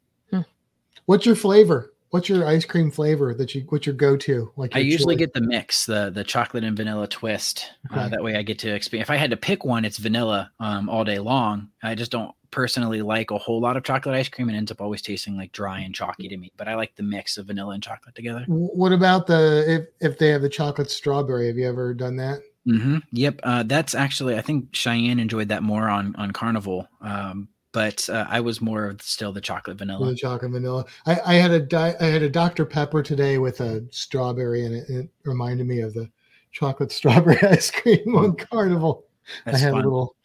What's your flavor? What's your ice cream flavor that you what's your go to? Like I usually choice? get the mix, the the chocolate and vanilla twist. Uh, that way, I get to experience. If I had to pick one, it's vanilla um, all day long. I just don't personally like a whole lot of chocolate ice cream. It ends up always tasting like dry and chalky to me. But I like the mix of vanilla and chocolate together. What about the if if they have the chocolate strawberry? Have you ever done that? Mm-hmm. Yep. Uh, that's actually, I think Cheyenne enjoyed that more on on Carnival. Um, but uh, I was more of still the chocolate vanilla. The chocolate vanilla. I, I had a di- I had a Dr Pepper today with a strawberry in it. It reminded me of the chocolate strawberry ice cream on Carnival. That's I had fun. a little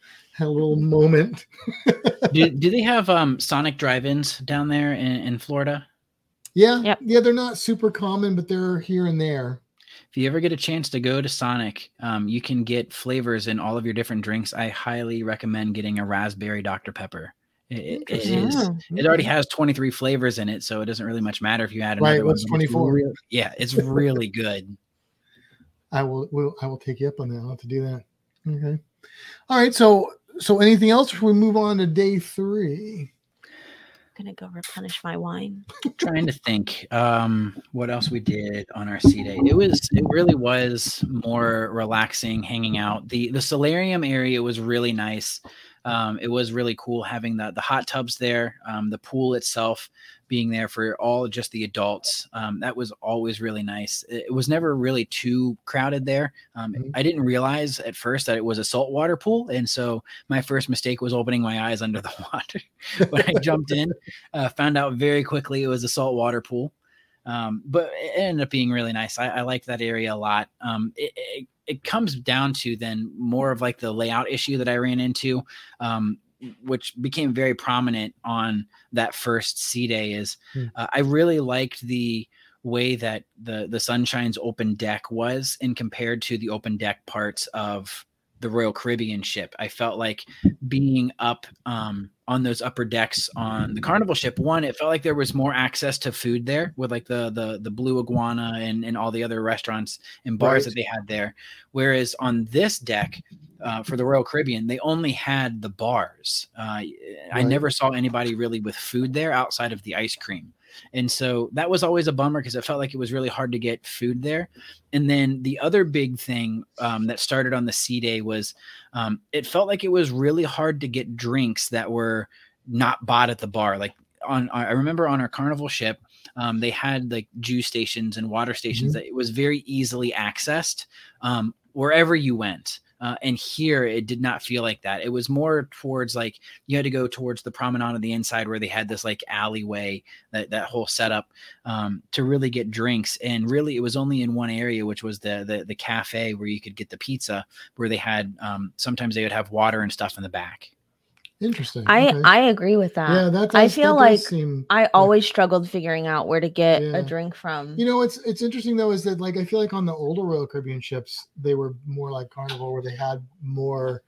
had a little moment. do, do they have um, Sonic drive-ins down there in, in Florida? Yeah, Yep. yeah, they're not super common, but they're here and there. If you ever get a chance to go to Sonic, um, you can get flavors in all of your different drinks. I highly recommend getting a raspberry Dr Pepper. It, it- it is. Mm. It already has 23 flavors in it, so it doesn't really much matter if you add Right, another one. what's but it's 24? yeah, it's really good. I will, will I will take you up on that. I'll have to do that. Okay. All right. So so anything else before we move on to day three? I'm gonna go replenish my wine. trying to think um what else we did on our sea day it was it really was more relaxing hanging out the the solarium area was really nice um it was really cool having the the hot tubs there um the pool itself being there for all just the adults um that was always really nice. It, was never really too crowded there. Um Mhm. i didn't realize at first that it was a saltwater pool and so my first mistake was opening my eyes under the water when i jumped in. Uh, found out very quickly it was a saltwater pool. Um, but it ended up being really nice. I, I liked that area a lot. Um, it, it, it comes down to then more of like the layout issue that i ran into. Um, which became very prominent on that first sea day is Hmm. uh, i really liked the way that the the sunshine's open deck was in compared to the open deck parts of the royal caribbean ship. I felt like being up um, on those upper decks on the carnival ship one it felt like there was more access to food there with like the the the blue iguana and and all the other restaurants and bars Right. that they had there. Whereas on this deck uh, for the royal caribbean they only had the bars. Uh, i never saw anybody really with food there outside of the ice cream and so that was always a bummer because it felt like it was really hard to get food there. And then the other big thing um, that started on the sea day was um, it felt like it was really hard to get drinks that were not bought at the bar. Like on, I remember on our carnival ship, um, they had like juice stations and water stations that it was very easily accessed um, wherever you went. Uh, and here it did not feel like that. It was more towards like you had to go towards the promenade on the inside where they had this like alleyway that that whole setup um, to really get drinks. And really, it was only in one area, which was the the, the cafe where you could get the pizza, where they had um, sometimes they would have water and stuff in the back. Interesting. I okay. I agree with that. yeah, that I feel that like seem, I always struggled figuring out where to get Yeah. a drink from. You know, it's it's interesting though, is that like I feel like on the older Royal Caribbean ships, they were more like Carnival, where they had more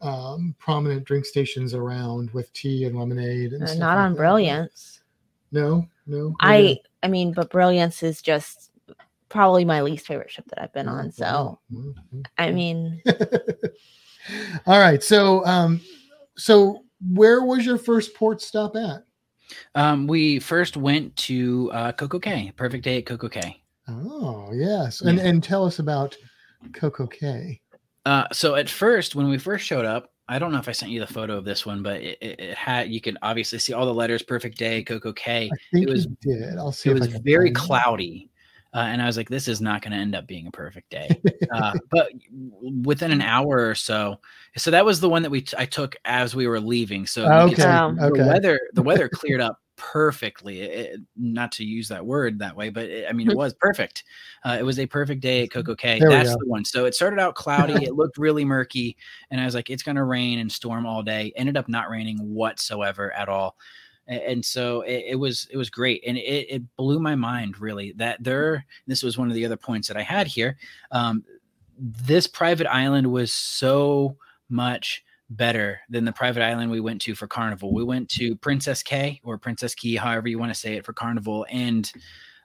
um, prominent drink stations around with tea and lemonade and Uh, not like on that. Brilliance. No, no. I I mean, but Brilliance is just probably my least favorite ship that I've been on. So I mean, All right. So, um, so where was your first port stop at? Um, we first went to uh, Coco Cay. Perfect day at Coco Cay. Oh, yes. And Yeah. and tell us about Coco Cay. Uh, so at first, when we first showed up, I don't know if I sent you the photo of this one, but it, it, it had you could obviously see all the letters "Perfect Day," Coco Cay. I think was- you did. I'll see. It if I was very cloudy, uh, and I was like, "This is not going to end up being a perfect day." uh, but within an hour or so, so that was the one that we t- I took as we were leaving. So you could Okay. see Um, the Okay. weather the weather cleared up perfectly. It- it- not to use that word that way, but it, I mean it was perfect. Uh, it was a perfect day at Coco Cay. That's the one. So it started out cloudy. it looked really murky, and I was like, "It's going to rain and storm all day." Ended up not raining whatsoever at all. And so it, it was it was great, and it, it blew my mind really that there. This was one of the other points that I had here. Um, this private island was so much better than the private island we went to for carnival. We went to Princess Cay or Princess Key, however you want to say it for carnival, and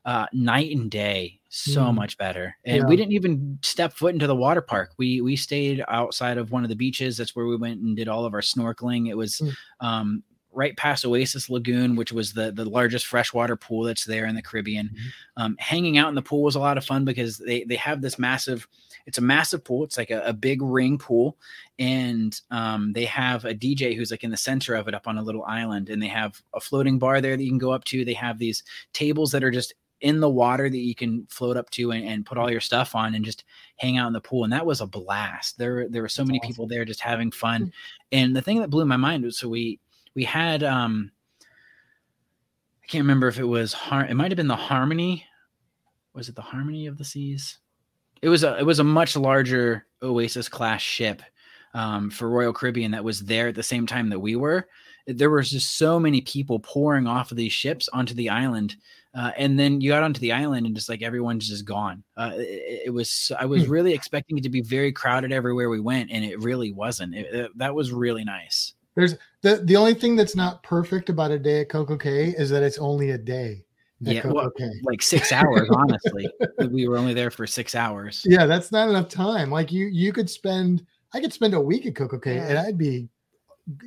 uh, night and day, so Mm. much better. And we didn't even step foot into the water park. We we stayed outside of one of the beaches. That's where we went and did all of our snorkeling. It was Mm. um, right past Oasis Lagoon, which was the the largest freshwater pool that's there in the Caribbean. Mhm. Um, hanging out in the pool was a lot of fun because they they have this massive. It's a massive pool. It's like a, a big ring pool, and um, they have a DJ who's like in the center of it, up on a little island, and they have a floating bar there that you can go up to. They have these tables that are just in the water that you can float up to and, and put all your stuff on and just hang out in the pool. And that was a blast. There, there were so That's many awesome. people there just having fun. And the thing that blew my mind was so we we had um I can't remember if it was har- it might have been the Harmony. Was it the Harmony of the Seas? It was a it was a much larger Oasis class ship um, for Royal Caribbean that was there at the same time that we were. There was just so many people pouring off of these ships onto the island, uh, and then you got onto the island and just like everyone's just gone. Uh, it, it was I was Hmm. really expecting it to be very crowded everywhere we went, and it really wasn't. It, it- that was really nice. There's the the only thing that's not perfect about a day at Coco Cay is that it's only a day Yeah, Coco well, like six hours, honestly. we were only there for six hours. Yeah, that's not enough time. Like you you could spend I could spend a week at Coco Cay and I'd be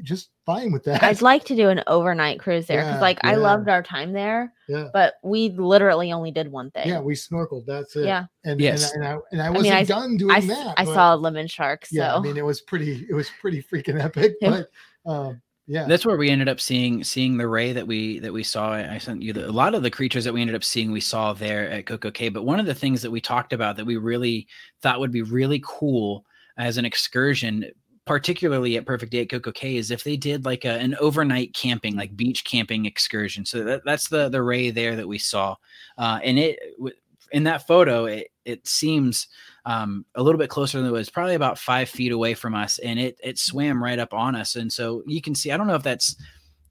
just fine with that. I'd like to do an overnight cruise there because, Yeah, like, I loved our time there, yeah. but we literally only did one thing. Yeah, we snorkeled. That's it. yeah. And, Yes. and, I, and I and I wasn't I s- done doing I, s- that. I but- saw a lemon shark. So Yeah, I mean it was pretty it was pretty freaking epic. But um yeah. That's where we ended up seeing seeing the ray that we that we saw. I sent you the, a lot of the creatures that we ended up seeing. We saw there at Coco Cay. But one of the things that we talked about that we really thought would be really cool as an excursion, particularly at Perfect Day at Coco Cay, is if they did like a, an overnight camping, like beach camping excursion. So that, that's the the ray there that we saw, uh, and it in that photo it it seems um, a little bit closer than it was, probably about five feet away from us, and it it swam right up on us. And so you can see. I don't know if that's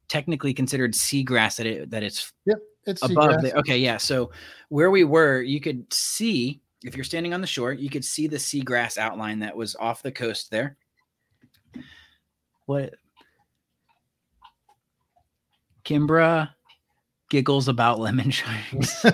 technically considered seagrass that it that it's yep, it's above there. Okay, yeah. So where we were, you could see if you're standing on the shore, you could see the seagrass outline that was off the coast there. What? Kimber giggles about lemon sharks.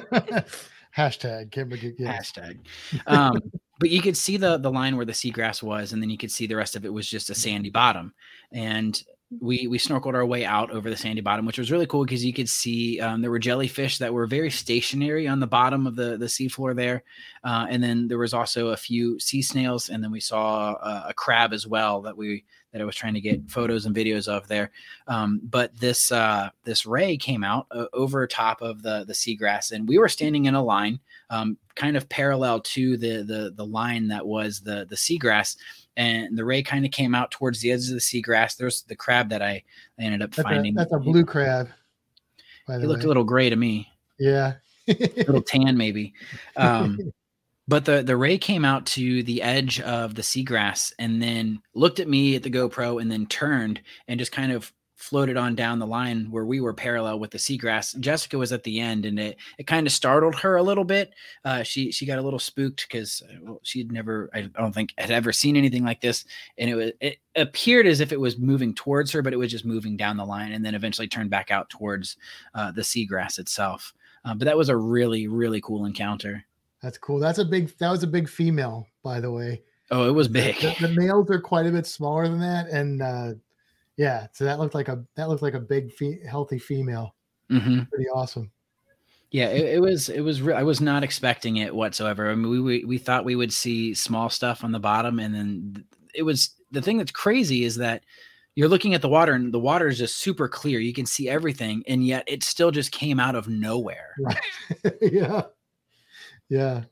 Hashtag Kimber Gig- yes. hashtag um but you could see the the line where the seagrass was and then you could see the rest of it was just a sandy bottom. And we we snorkeled our way out over the sandy bottom which was really cool because you could see um, there were jellyfish that were very stationary on the bottom of the the seafloor there uh, and then there was also a few sea snails and then we saw a, a crab as well that we that I was trying to get photos and videos of there. Um, but this uh, this ray came out uh, over top of the the seagrass, and we were standing in a line, um, kind of parallel to the the the line that was the the seagrass. And the ray kind of came out towards the edge of the seagrass. There's the crab that I, ended up That's a, finding. that's a blue crab. By He looked way. a little gray to me, yeah. a little tan maybe. Um, but the the ray came out to the edge of the seagrass and then looked at me at the GoPro and then turned and just kind of floated on down the line where we were parallel with the seagrass. Jessica was at the end, and it it kind of startled her a little bit. Uh, she she got a little spooked because uh, well, she had never, I don't think, had ever seen anything like this, and it was it appeared as if it was moving towards her, but it was just moving down the line, and then eventually turned back out towards uh, the seagrass itself. Uh, but that was a really really cool encounter. That's cool. That's a big. That was a big female, by the way. Oh, it was big. The, the males are quite a bit smaller than that, and uh, yeah, so that looked like a that looked like a big, fe- healthy female. Mm-hmm. Pretty awesome. Yeah, it, it, was. It was. Re- I was not expecting it whatsoever. I mean, we, we we thought we would see small stuff on the bottom, and then it was the thing that's crazy is that you're looking at the water, and the water is just super clear. You can see everything, and yet it still just came out of nowhere. Right. yeah. Yeah.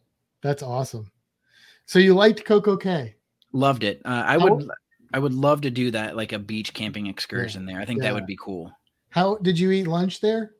That's awesome. So you liked Coco Cay? Loved it. Uh, I would. I would love to do that, like a beach camping excursion yeah. there. I think yeah. that would be cool. How did you eat lunch there?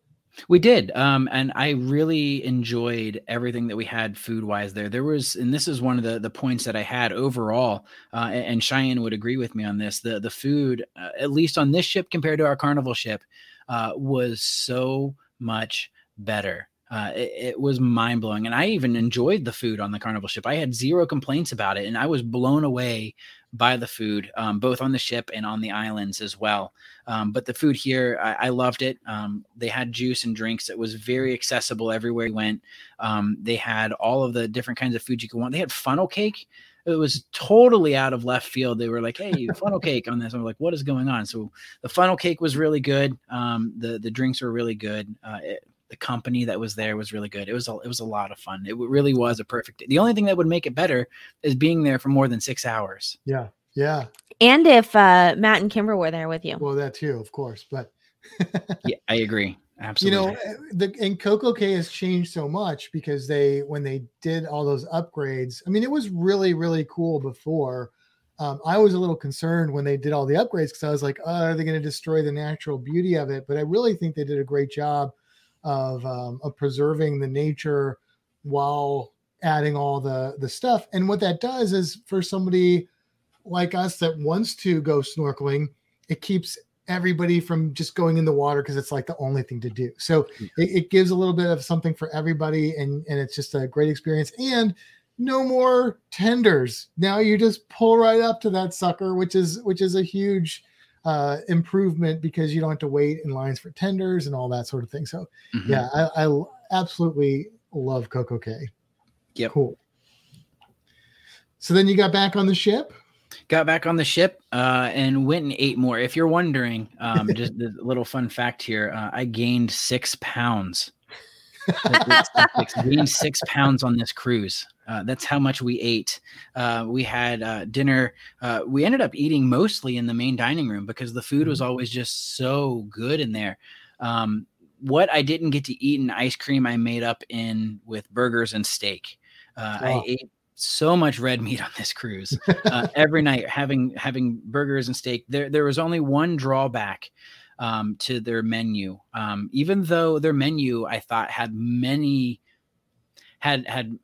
We did, um, and I really enjoyed everything that we had food wise there. There was, and this is one of the the points that I had overall, uh, and Cheyenne would agree with me on this. The the food, uh, at least on this ship compared to our Carnival ship, uh, was so much better. Uh, it, it, was mind blowing, and I even enjoyed the food on the Carnival ship. I had zero complaints about it, and I was blown away by the food, um, both on the ship and on the islands as well. Um, but the food here, I, I loved it. Um, they had juice and drinks. It was very accessible everywhere you went. Um, they had all of the different kinds of food you could want. They had funnel cake. It was totally out of left field. They were like, "Hey, funnel cake on this." I'm like, "What is going on?" So the funnel cake was really good. Um, the the drinks were really good. Uh, it, the company that was there was really good. It was a, it was a lot of fun. It really was a perfect. The only thing that would make it better is being there for more than six hours. Yeah, yeah. And if uh, Matt and Kimber were there with you. Well, that too, of course. But yeah, I agree. Absolutely. You know, eh, the and Coco Cay has changed so much because they when they did all those upgrades. I mean, it was really really cool before. Um, I was a little concerned when they did all the upgrades because I was like, oh, are they going to destroy the natural beauty of it? But I really think they did a great job of um, of preserving the nature while adding all the the stuff. And what that does is for somebody like us that wants to go snorkeling, it keeps everybody from just going in the water because it's like the only thing to do. So it, it, gives a little bit of something for everybody, and and it's just a great experience. And no more tenders. Now you just pull right up to that sucker, which is which is a huge uh, improvement because you don't have to wait in lines for tenders and all that sort of thing. So mm-hmm. yeah, I, I, absolutely love Coco Cay. Yeah, cool. So then you got back on the ship. Got back on the ship uh, and went and ate more. If you're wondering, um, just a little fun fact here: uh, I gained six pounds. gained six pounds on this cruise. Uh, that's how much we ate. Uh, we had uh, dinner. Uh, we ended up eating mostly in the main dining room because the food was mm-hmm. always just so good in there. Um, what I didn't get to eat in ice cream, I made up in with burgers and steak. Uh, wow. I ate so much red meat on this cruise uh, every night, having having burgers and steak. There, there was only one drawback um, to their menu. Um, even though their menu, I thought, had many had had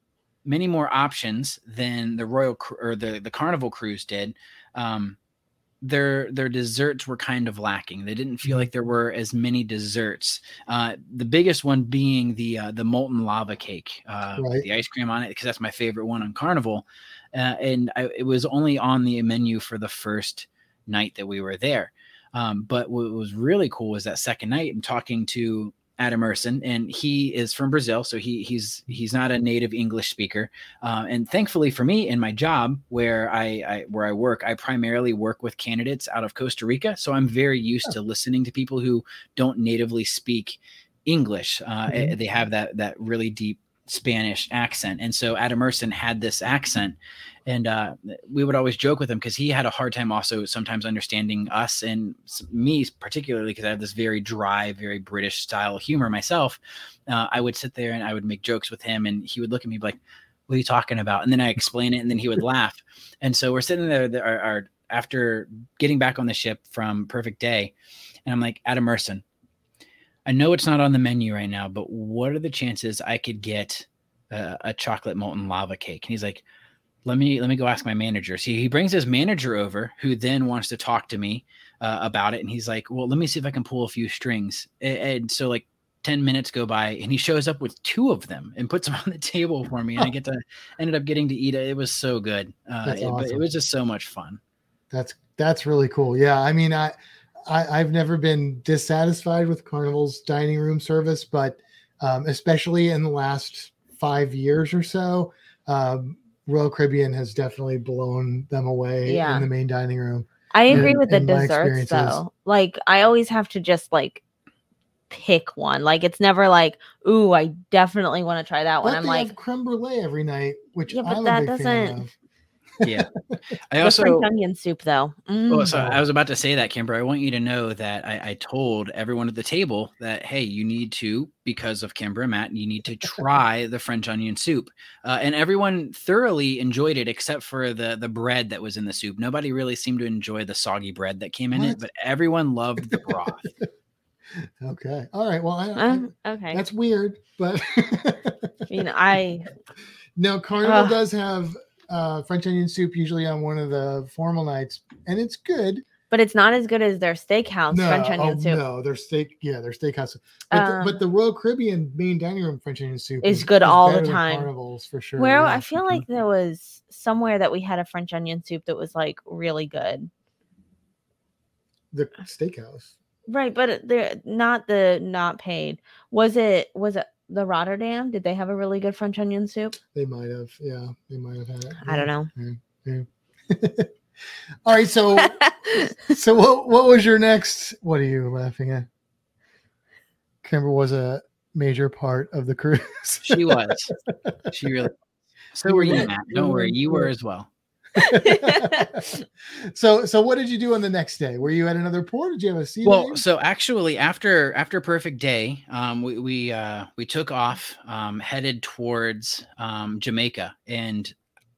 many more options than the Royal or the the Carnival cruise did. Um, their their desserts were kind of lacking. They didn't feel mm-hmm. like there were as many desserts. Uh, the biggest one being the uh, the molten lava cake, uh, right. the ice cream on it, because that's my favorite one on Carnival. Uh, and I, it was only on the menu for the first night that we were there. Um, but what was really cool was that second night and talking to Adam Urson, and he is from Brazil, so he he's he's not a native English speaker. Uh, and thankfully for me, in my job where I, I, where I work, I primarily work with candidates out of Costa Rica, so I'm very used oh. to listening to people who don't natively speak English. Uh, mm-hmm. They have that that really deep Spanish accent. And so Adam Urson had this accent. And uh, we would always joke with him because he had a hard time also sometimes understanding us and me, particularly because I have this very dry, very British style humor myself. Uh, I would sit there and I would make jokes with him, and he would look at me like, What are you talking about? And then I explain it, and then he would laugh. And so we're sitting there, our, our, after getting back on the ship from Perfect Day, and I'm like, Adam Urson, I know it's not on the menu right now, but what are the chances I could get a, a chocolate molten lava cake? And he's like, let me let me go ask my manager. See, he brings his manager over, who then wants to talk to me uh, about it, and he's like, "Well, let me see if I can pull a few strings." And, and, so, like, ten minutes go by, and he shows up with two of them and puts them on the table for me, and I get to ended up getting to eat it. It was so good. Uh, it, awesome. it was just so much fun. That's that's really cool. Yeah, I mean, I, I have never been dissatisfied with Carnival's dining room service, but um, especially in the last five years or so. Um, Royal Caribbean has definitely blown them away yeah. in the main dining room. I agree in, with the desserts though. Like I always have to just like pick one. Like it's never like, ooh, I definitely want to try that but one. I'm like creme brulee every night, which yeah, but I'm that doesn't yeah. I also French onion soup though. Mm. Oh, so I was about to say that, Kimber. I want you to know that I, I, told everyone at the table that hey, you need to because of Kimber and Matt, you need to try the French onion soup, uh, and everyone thoroughly enjoyed it except for the the bread that was in the soup. Nobody really seemed to enjoy the soggy bread that came in what? it, but everyone loved the broth. okay. All right. Well, I, um, okay. That's weird, but I mean, I. No, Carnival uh, does have uh, French onion soup usually on one of the formal nights, and it's good. But it's not as good as their steakhouse no, French onion oh, soup. No, their steak, yeah, their steakhouse. But, um, the, but the Royal Caribbean main dining room French onion soup is, is good is all the time. Carnivals for sure. Where yeah. I feel like there was somewhere that we had a French onion soup that was like really good. The steakhouse. Right, but they're not the not paid. Was it was it the Rotterdam? Did they have a really good French onion soup? They might have. Yeah, they might have had it. I don't know. Yeah, yeah. All right, so so what what was your next? What are you laughing at? Kimber was a major part of the cruise. she was. She really. So were you, Matt. Don't worry, you were as well. so so what did you do on the next day? Were you at another port? Did you have a seat? Well, so actually after after perfect day, um, we we uh, we took off, um, headed towards um, Jamaica, and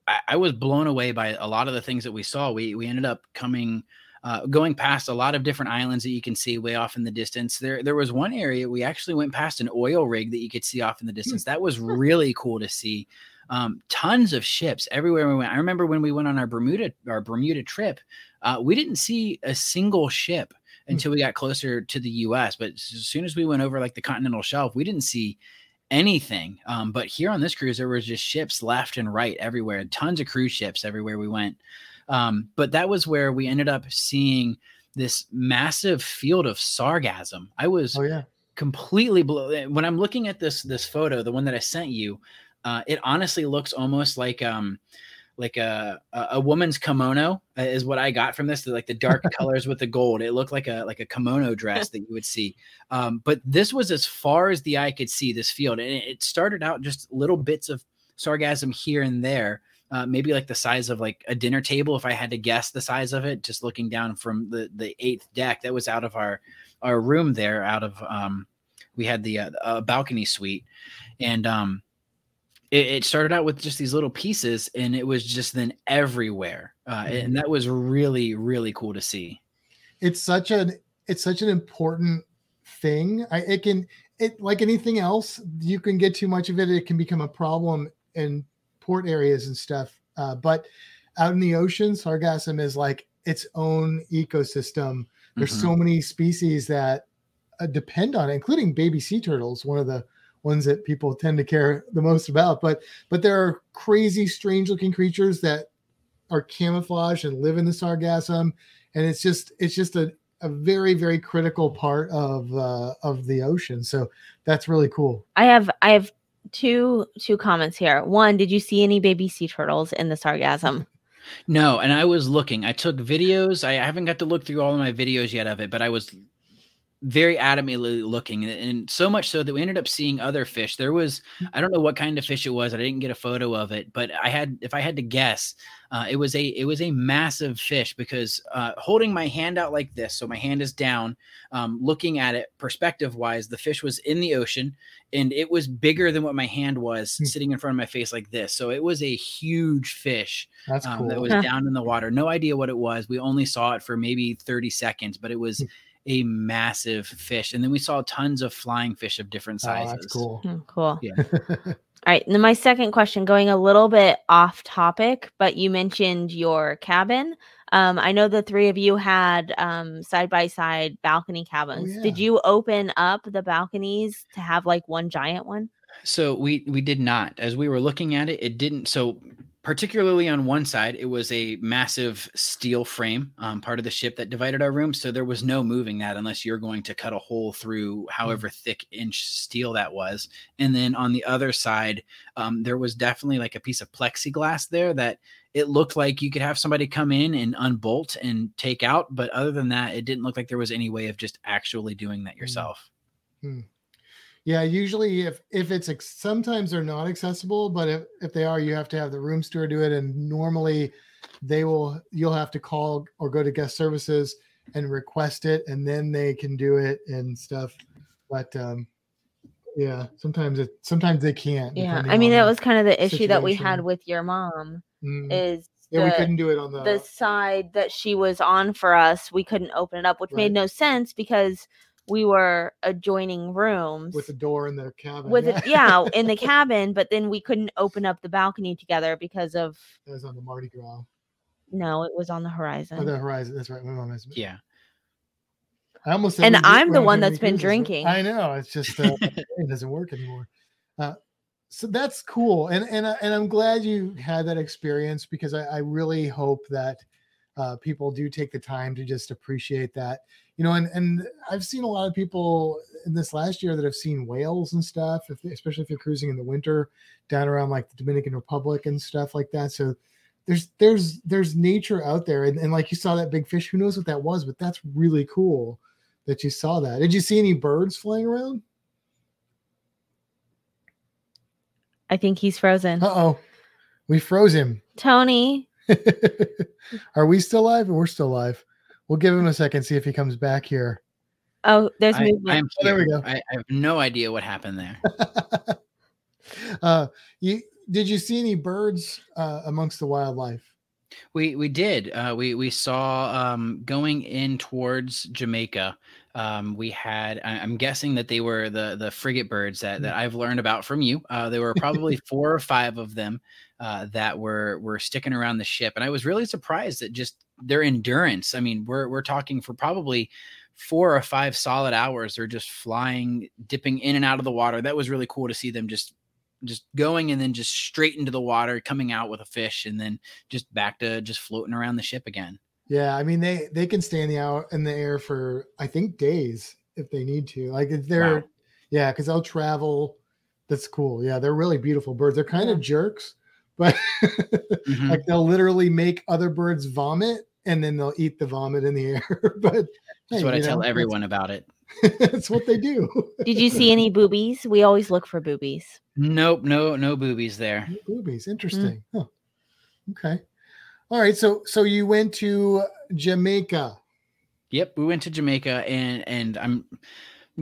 I, I, was blown away by a lot of the things that we saw. We we ended up coming. Uh, going past a lot of different islands that you can see way off in the distance. There, there was one area we actually went past an oil rig that you could see off in the distance. That was really cool to see um, tons of ships everywhere we went. I remember when we went on our Bermuda our Bermuda trip, uh, we didn't see a single ship hmm. until we got closer to the U.S. But as soon as we went over like the continental shelf, we didn't see anything. Um, but here on this cruise, there was just ships left and right everywhere, tons of cruise ships everywhere we went. Um, but that was where we ended up seeing this massive field of sargassum. I was oh, yeah. completely blown when I'm looking at this this photo, the one that I sent you. Uh, it honestly looks almost like um like a a woman's kimono uh, is what I got from this. Like the dark colors with the gold, it looked like a like a kimono dress that you would see. Um, but this was as far as the eye could see this field, and it started out just little bits of sargassum here and there. Uh, maybe like the size of like a dinner table if i had to guess the size of it just looking down from the the eighth deck that was out of our our room there out of um we had the uh, balcony suite and um it, it, started out with just these little pieces and it was just then everywhere uh, mm-hmm. and that was really really cool to see it's such an it's such an important thing I, it can it like anything else you can get too much of it it can become a problem in port areas and stuff uh, but out in the ocean sargassum is like its own ecosystem there's mm-hmm. so many species that uh, depend on it including baby sea turtles one of the ones that people tend to care the most about. But but there are crazy, strange looking creatures that are camouflaged and live in the sargassum, and it's just it's just a, a very very critical part of uh, of the ocean. So that's really cool. I have I have two two comments here. One, did you see any baby sea turtles in the sargassum? No, and I was looking. I took videos. I haven't got to look through all of my videos yet of it, but I was very adamantly looking and so much so that we ended up seeing other fish there was hmm. i don't know what kind of fish it was i didn't get a photo of it but i had if i had to guess uh, it was a it was a massive fish because uh, holding my hand out like this so my hand is down um, looking at it perspective wise the fish was in the ocean and it was bigger than what my hand was mm. sitting in front of my face like this so it was a huge fish That's um, cool. that was down in the water no idea what it was we only saw it for maybe 30 seconds but it was hmm a massive fish, and then we saw tons of flying fish of different sizes. Oh, that's cool. Mm, cool. Yeah. All right. And then my second question, going a little bit off topic, but you mentioned your cabin. Um, I know the three of you had um side by side balcony cabins. Did yeah. you open up the balconies to have like one giant one? So we we did not. As we were looking at it, it didn't. So particularly on one side, it was a massive steel frame, um, part of the ship that divided our rooms. So there was no moving that unless you're going to cut a hole through however thick inch steel that was. And then on the other side, um, there was definitely like a piece of plexiglass there that it looked like you could have somebody come in and unbolt and take out. But other than that, it didn't look like there was any way of just actually doing that yourself. Yeah, usually if if it's ex- sometimes they're not accessible, but if if they are, you have to have the room steward do it, and normally they will you'll have to call or go to guest services and request it, and then they can do it and stuff. But um, yeah, sometimes it sometimes they can't. Yeah. I mean, that was kind of the issue that we had with your mom Mhm. is yeah, we couldn't do it on the, the side that she was on for us, we couldn't open it up, which Right. made no sense because we were adjoining rooms with the door in the cabin. with it, yeah, in the cabin, but then we couldn't open up the balcony together because of that was on the Mardi Gras. no, it was on the Oh, horizon. the horizon. That's right. My mom has. Yeah. I almost And I'm the one that's been cruises, drinking. I know. It's just uh, it doesn't work anymore. Uh, so that's cool, and and I- and I'm glad you had that experience because I, I really hope that uh, people do take the time to just appreciate that. You know, and and I've seen a lot of people in this last year that have seen whales and stuff, if, especially if you're cruising in the winter down around like the Dominican Republic and stuff like that. So there's there's there's nature out there, and, and like you saw that big fish. Who knows what that was? But that's really cool that you saw that. Did you see any birds flying around? I think he's frozen. Uh oh, we froze him. Tony, Are we still live? We're still live. We'll give him a second, see if he comes back here. oh, there's I, movement. I'm Oh, there we go. I, I have no idea what happened there. uh, you did you see any birds uh, amongst the wildlife? We we did. Uh, we we saw um, going in towards Jamaica. Um, we had. I- I'm guessing that they were the the frigate birds that that I've learned about from you. Uh, there were probably four or five of them uh, that were were sticking around the ship, and I was really surprised at just their endurance. I mean, we're we're talking for probably four or five solid hours. They're just flying, dipping in and out of the water. That was really cool to see them just just going and then just straight into the water, coming out with a fish, and then just back to just floating around the ship again. Yeah, I mean they they can stay in the out in the air for I think days if they need to. Like if they're Wow. yeah, because they'll travel. That's cool. Yeah, they're really beautiful birds. They're kind of jerks, but Mhm. like they'll literally make other birds vomit and then they'll eat the vomit in the air. but That's hey, what I you tell everyone about it. That's what they do. Did you see any boobies? We always look for boobies. Nope, no, no boobies there. No Boobies, Mm. interesting. Huh. Okay. All right. So so you went to Jamaica. Yep, we went to Jamaica, and and I'm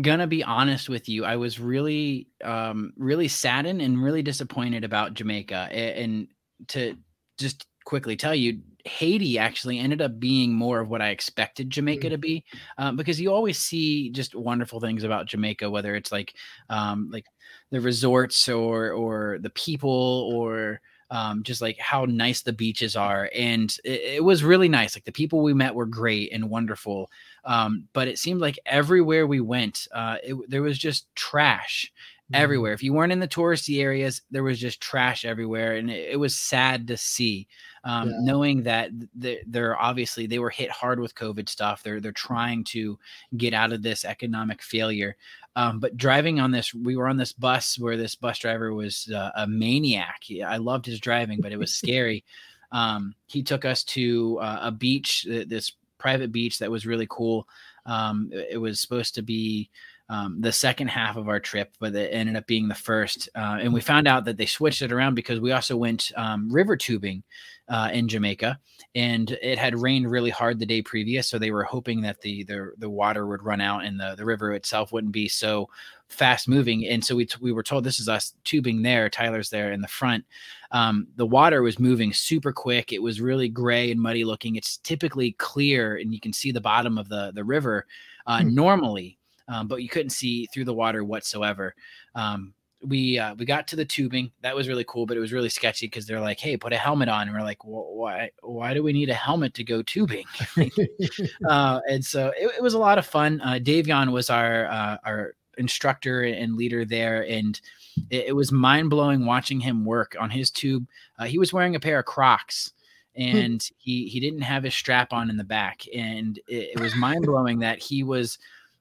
gonna be honest with you. I was really, um, really saddened and really disappointed about Jamaica. And to just quickly tell you, Haiti actually ended up being more of what I expected Jamaica Mm. to be, um, because you always see just wonderful things about Jamaica, whether it's like, um, like the resorts or or the people or um, just like how nice the beaches are. And it, it was really nice. Like the people we met were great and wonderful. Um, but it seemed like everywhere we went, uh, it, there was just trash everywhere. If you weren't in the touristy areas, there was just trash everywhere, and it, it was sad to see. Um, Yeah. Knowing that th- they're obviously they were hit hard with COVID stuff. They're they're trying to get out of this economic failure. Um, but driving on this, we were on this bus where this bus driver was uh, a maniac. I loved his driving, but it was scary. Um, he took us to uh, a beach, this private beach that was really cool. Um, it it was supposed to be um, the second half of our trip, but it ended up being the first. Uh, and we found out that they switched it around because we also went um, river tubing uh, in Jamaica, and it had rained really hard the day previous, so they were hoping that the the, the water would run out and the, the river itself wouldn't be so fast moving. And so we t- we were told this is us tubing there. Tyler's there in the front. Um, the water was moving super quick. It was really gray and muddy looking. It's typically clear, and you can see the bottom of the the river uh, Hmm. normally um, but you couldn't see through the water whatsoever. Um, we uh, we got to the tubing. That was really cool, but it was really sketchy because they're like, "Hey, put a helmet on," and we're like, well, "Why? Why do we need a helmet to go tubing?" uh, and so it, it, was a lot of fun. Uh, Davion was our uh, our instructor and leader there, and it, it was mind blowing watching him work on his tube. Uh, he was wearing a pair of Crocs, and he he didn't have his strap on in the back, and it, it was mind blowing that he was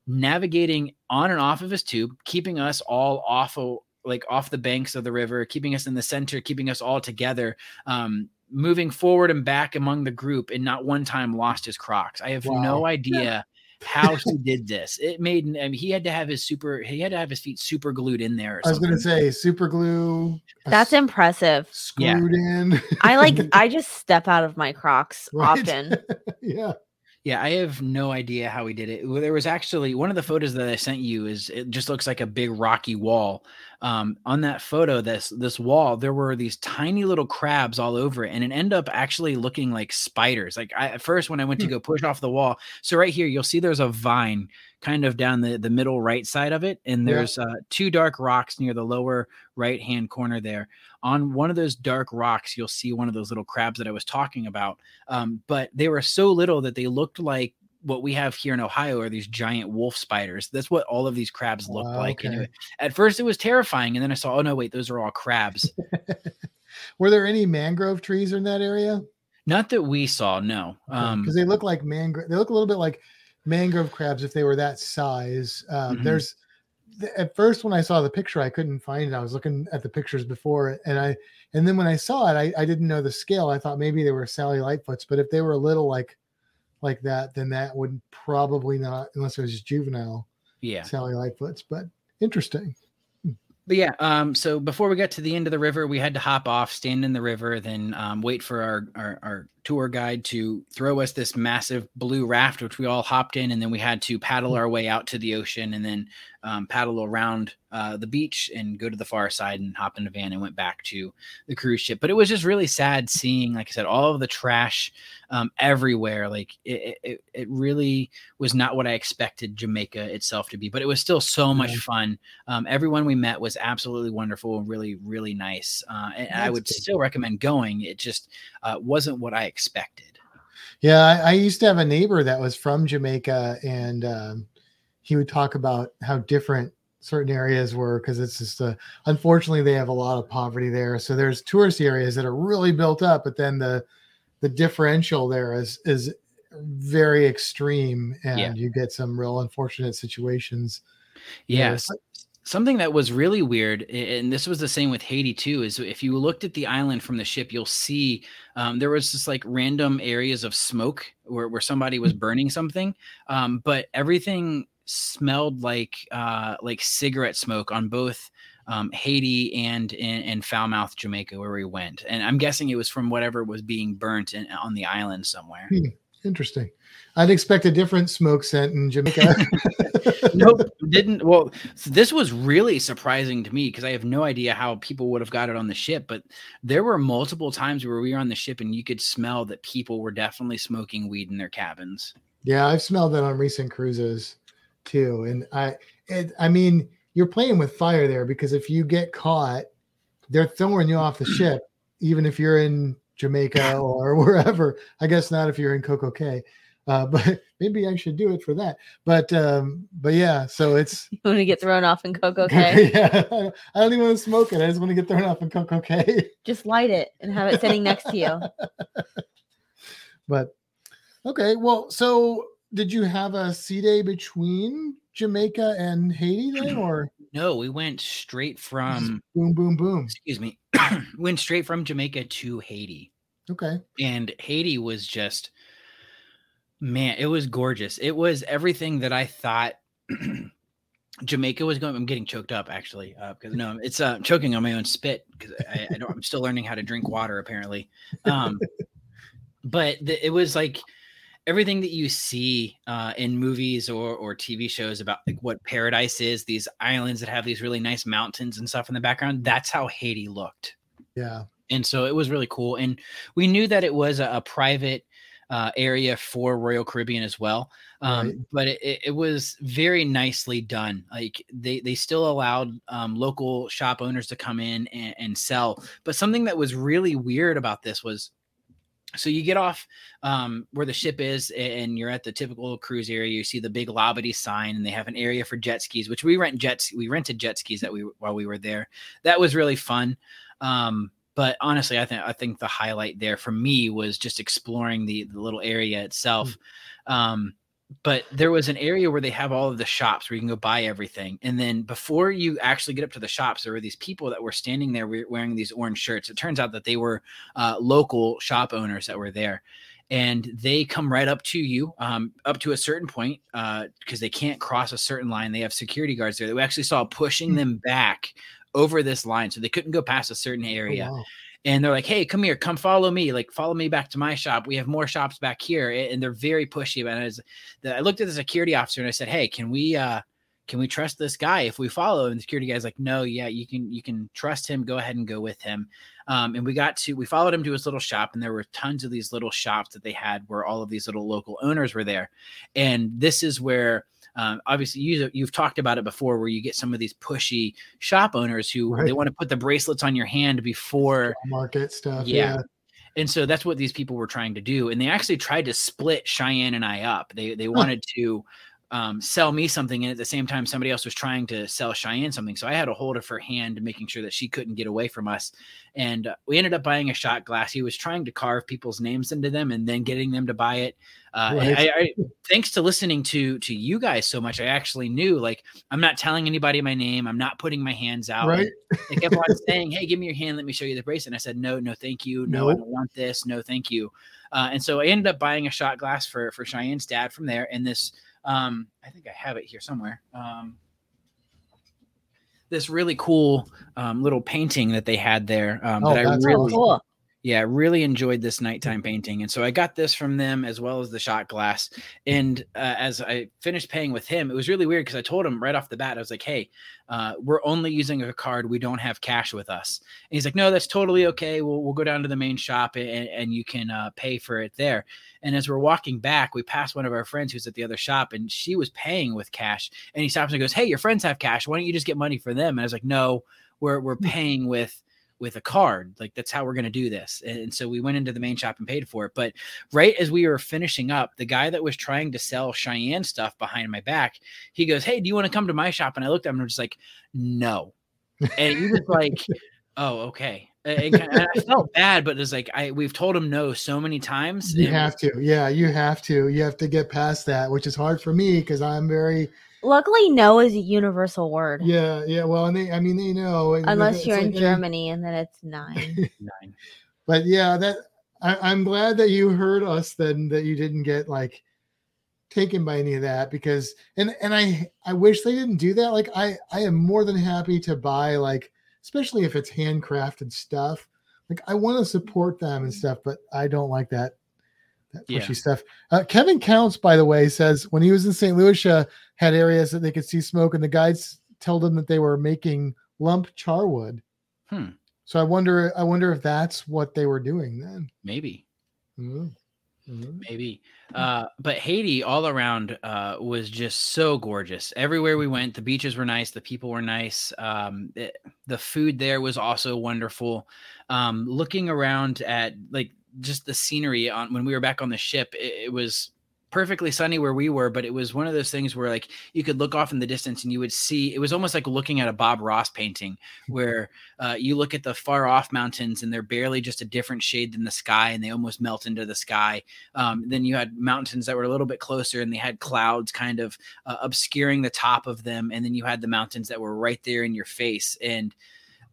navigating on and off of his tube, keeping us all off of like off the banks of the river, keeping us in the center, keeping us all together, um, moving forward and back among the group, and not one time lost his Crocs. I have wow. no idea how he did this. It made I mean, he had to have his super he had to have his feet super glued in there. I was gonna say super glue. That's impressive. Screwed yeah. in. I like I just step out of my Crocs right? often. yeah. Yeah, I have no idea how he did it. There was actually one of the photos that I sent you is it just looks like a big rocky wall. Um, on that photo, this this wall, there were these tiny little crabs all over it, and it ended up actually looking like spiders. Like I, at first, when I went to hmm. go push off the wall, so right here you'll see there's a vine kind of down the the middle right side of it, and there's yeah. uh, two dark rocks near the lower right hand corner there on one of those dark rocks, you'll see one of those little crabs that I was talking about. Um, but they were so little that they looked like what we have here in Ohio are these giant wolf spiders. That's what all of these crabs look wow, like. Okay. At first, it was terrifying, and then I saw, oh no, wait, those are all crabs. were there any mangrove trees in that area? Not that we saw, no. Because um, they look like mangrove. They look a little bit like mangrove crabs if they were that size. Um, mm-hmm. There's at first when I saw the picture, I couldn't find it. I was looking at the pictures before, and I and then when I saw it, I, I didn't know the scale. I thought maybe they were Sally Lightfoots, but if they were a little like like that, then that would probably not, unless it was just juvenile. Yeah, Sally Lightfoots. But interesting but yeah, um, so before we got to the end of the river, we had to hop off, stand in the river, then um, wait for our, our, our tour guide to throw us this massive blue raft, which we all hopped in, and then we had to paddle our way out to the ocean, and then um, paddle around uh, the beach and go to the far side and hop in a van and went back to the cruise ship. But it was just really sad seeing, like I said, all of the trash um, everywhere. Like it, it, it really was not what I expected Jamaica itself to be, but it was still so much yeah. fun. Um, everyone we met was absolutely wonderful and really, really nice. Uh, and I would good. still recommend going. It just uh, wasn't what I expected. Yeah, I, I, used to have a neighbor that was from Jamaica, and um, he would talk about how different certain areas were because it's just a, unfortunately they have a lot of poverty there so there's tourist areas that are really built up but then the the differential there is is very extreme and yeah. you get some real unfortunate situations yes something that was really weird and this was the same with haiti too is if you looked at the island from the ship you'll see um, there was just like random areas of smoke where, where somebody was mm. burning something um, but everything smelled like uh, like cigarette smoke on both um, Haiti and in, in Falmouth, Jamaica, where we went. And I'm guessing it was from whatever was being burnt in, on the island somewhere. Hmm, interesting. I'd expect a different smoke scent in Jamaica. nope, didn't. Well, so this was really surprising to me because I have no idea how people would have got it on the ship. But there were multiple times where we were on the ship and you could smell that people were definitely smoking weed in their cabins. Yeah, I've smelled that on recent cruises too. And I, it, I mean, you're playing with fire there because if you get caught, they're throwing you off the ship, even if you're in Jamaica or wherever. I guess not if you're in Coco Cay. Uh, but maybe I should do it for that. But um, but yeah, so it's you want to get thrown off in Coco Cay. yeah, I don't even want to smoke it. I just want to get thrown off in Coco Cay. Just light it and have it sitting next to you. But okay, well, so did you have a sea day between Jamaica and Haiti then, or no? We went straight from boom, boom, boom. Excuse me, went straight from Jamaica to Haiti. Okay, and Haiti was just man, it was gorgeous. It was everything that I thought. Jamaica was going. I'm getting choked up actually because uh, no, it's uh, choking on my own spit because I, I, don't. I'm still learning how to drink water apparently. Um, but the, it was like everything that you see uh, in movies or or TV shows about like what paradise is, these islands that have these really nice mountains and stuff in the background. That's how Haiti looked. Yeah, and so it was really cool. And we knew that it was a, a private uh, area for Royal Caribbean as well. Um, Right. But it, it, was very nicely done. Like they they still allowed um, local shop owners to come in and, and sell. But something that was really weird about this was so you get off um, where the ship is and you're at the typical cruise area. You see the big lobby sign and they have an area for jet skis which we rent jets we rented jet skis that we while we were there. That was really fun. Um, but honestly i think i think the highlight there for me was just exploring the, the little area itself. Um, but there was an area where they have all of the shops where you can go buy everything. And then before you actually get up to the shops, there were these people that were standing there wearing these orange shirts. It turns out that they were uh, local shop owners that were there. And they come right up to you, um, up to a certain point, because they can't cross a certain line. They have security guards there. That we actually saw pushing Hmm. them back over this line, so they couldn't go past a certain Oh, area wow. And they're like, "Hey, come here, come follow me. Like, follow me back to my shop. We have more shops back here." And they're very pushy about it. I looked at the security officer and I said, "Hey, can we uh can we trust this guy if we follow?" And the security guy's like, "No, yeah, you can you can trust him. Go ahead and go with him." Um, and we got to we followed him to his little shop, and there were tons of these little shops that they had where all of these little local owners were there. And this is where um, obviously you, you've talked about it before where you get some of these pushy shop owners who they want to put the bracelets on your hand before market stuff. Yeah. Yeah. and so that's what these people were trying to do and they actually tried to split cheyenne and i up they they wanted to um, sell me something and at the same time somebody else was trying to sell cheyenne something so i had a hold of her hand making sure that she couldn't get away from us and uh, we ended up buying a shot glass he was trying to carve people's names into them and then getting them to buy it uh, Right. I, I thanks to listening to to you guys so much i actually knew like i'm not telling anybody my name i'm not putting my hands out Right. they kept on saying, "Hey, give me your hand. Let me show you the bracelet." And I said, "No, no, thank you. No, I don't want this. No, thank you." Uh, and so I ended up buying a shot glass for for Cheyenne's dad from there. And this, um, I think I have it here somewhere. Um, this really cool um, little painting that they had there um, Oh, that I really, cool. Yeah, really enjoyed this nighttime painting. And so I got this from them as well as the shot glass. And uh, as I finished paying with him, it was really weird because I told him right off the bat, I was like, hey, uh, we're only using a card. We don't have cash with us. And he's like, no, that's totally okay. We'll, we'll go down to the main shop and, and you can uh, pay for it there. And as we're walking back, we passed one of our friends who's at the other shop and she was paying with cash. And he stops and goes, hey, your friends have cash. Why don't you just get money for them? And I was like, no, we're, we're paying with with a card. Like that's how we're going to do this. And so we went into the main shop and paid for it. But right as we were finishing up, the guy that was trying to sell Cheyenne stuff behind my back, he goes, Hey, do you want to come to my shop? And I looked at him and was just like, No. And he was like, Oh, okay. And I felt bad, but it's like I we've told him no so many times. You have to. Yeah, you have to. You have to get past that, which is hard for me because I'm very Luckily, no is a universal word. yeah, yeah. Well, and they, I mean, they know. Unless you're in like Germany and then it's nine. Nine. but yeah, that I, I'm glad that you heard us then that you didn't get like taken by any of that because and and I I wish they didn't do that. Like I I am more than happy to buy like especially if it's handcrafted stuff. Like I want to support them and stuff, but I don't like that that pushy Yeah. stuff. Uh, Kevin Counts, by the way, says when he was in St. Lucia, had areas that they could see smoke, and the guides told them that they were making lump charwood. Hmm. So I wonder, I wonder if that's what they were doing then. Maybe. Mhm. Mhm. maybe uh but haiti all around uh was just so gorgeous everywhere we went the beaches were nice the people were nice um it- the food there was also wonderful um looking around at like just the scenery on when we were back on the ship it, it was perfectly sunny where we were but it was one of those things where like you could look off in the distance and you would see it was almost like looking at a bob ross painting where uh, you look at the far off mountains and they're barely just a different shade than the sky and they almost melt into the sky um, then you had mountains that were a little bit closer and they had clouds kind of uh, obscuring the top of them. And then you had the mountains that were right there in your face. And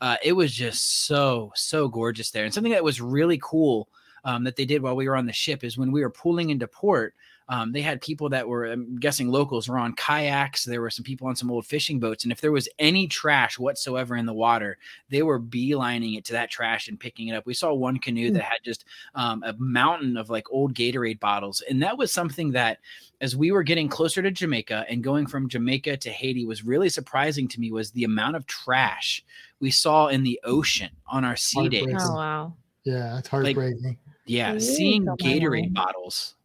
uh, it was just so, so gorgeous there. And something that was really cool um, that they did while we were on the ship is when we were pulling into port. Um, they had people that were, I'm guessing locals, were on kayaks. There were some people on some old fishing boats. And if there was any trash whatsoever in the water, they were beelining it to that trash and picking it up. We saw one canoe that had just um, a mountain of like old Gatorade bottles. And that was something that, as we were getting closer to Jamaica and going from Jamaica to Haiti, was really surprising to me was the amount of trash we saw in the ocean on our sea days. Oh wow. Yeah, it's heartbreaking. Yeah, seeing Gatorade bottles,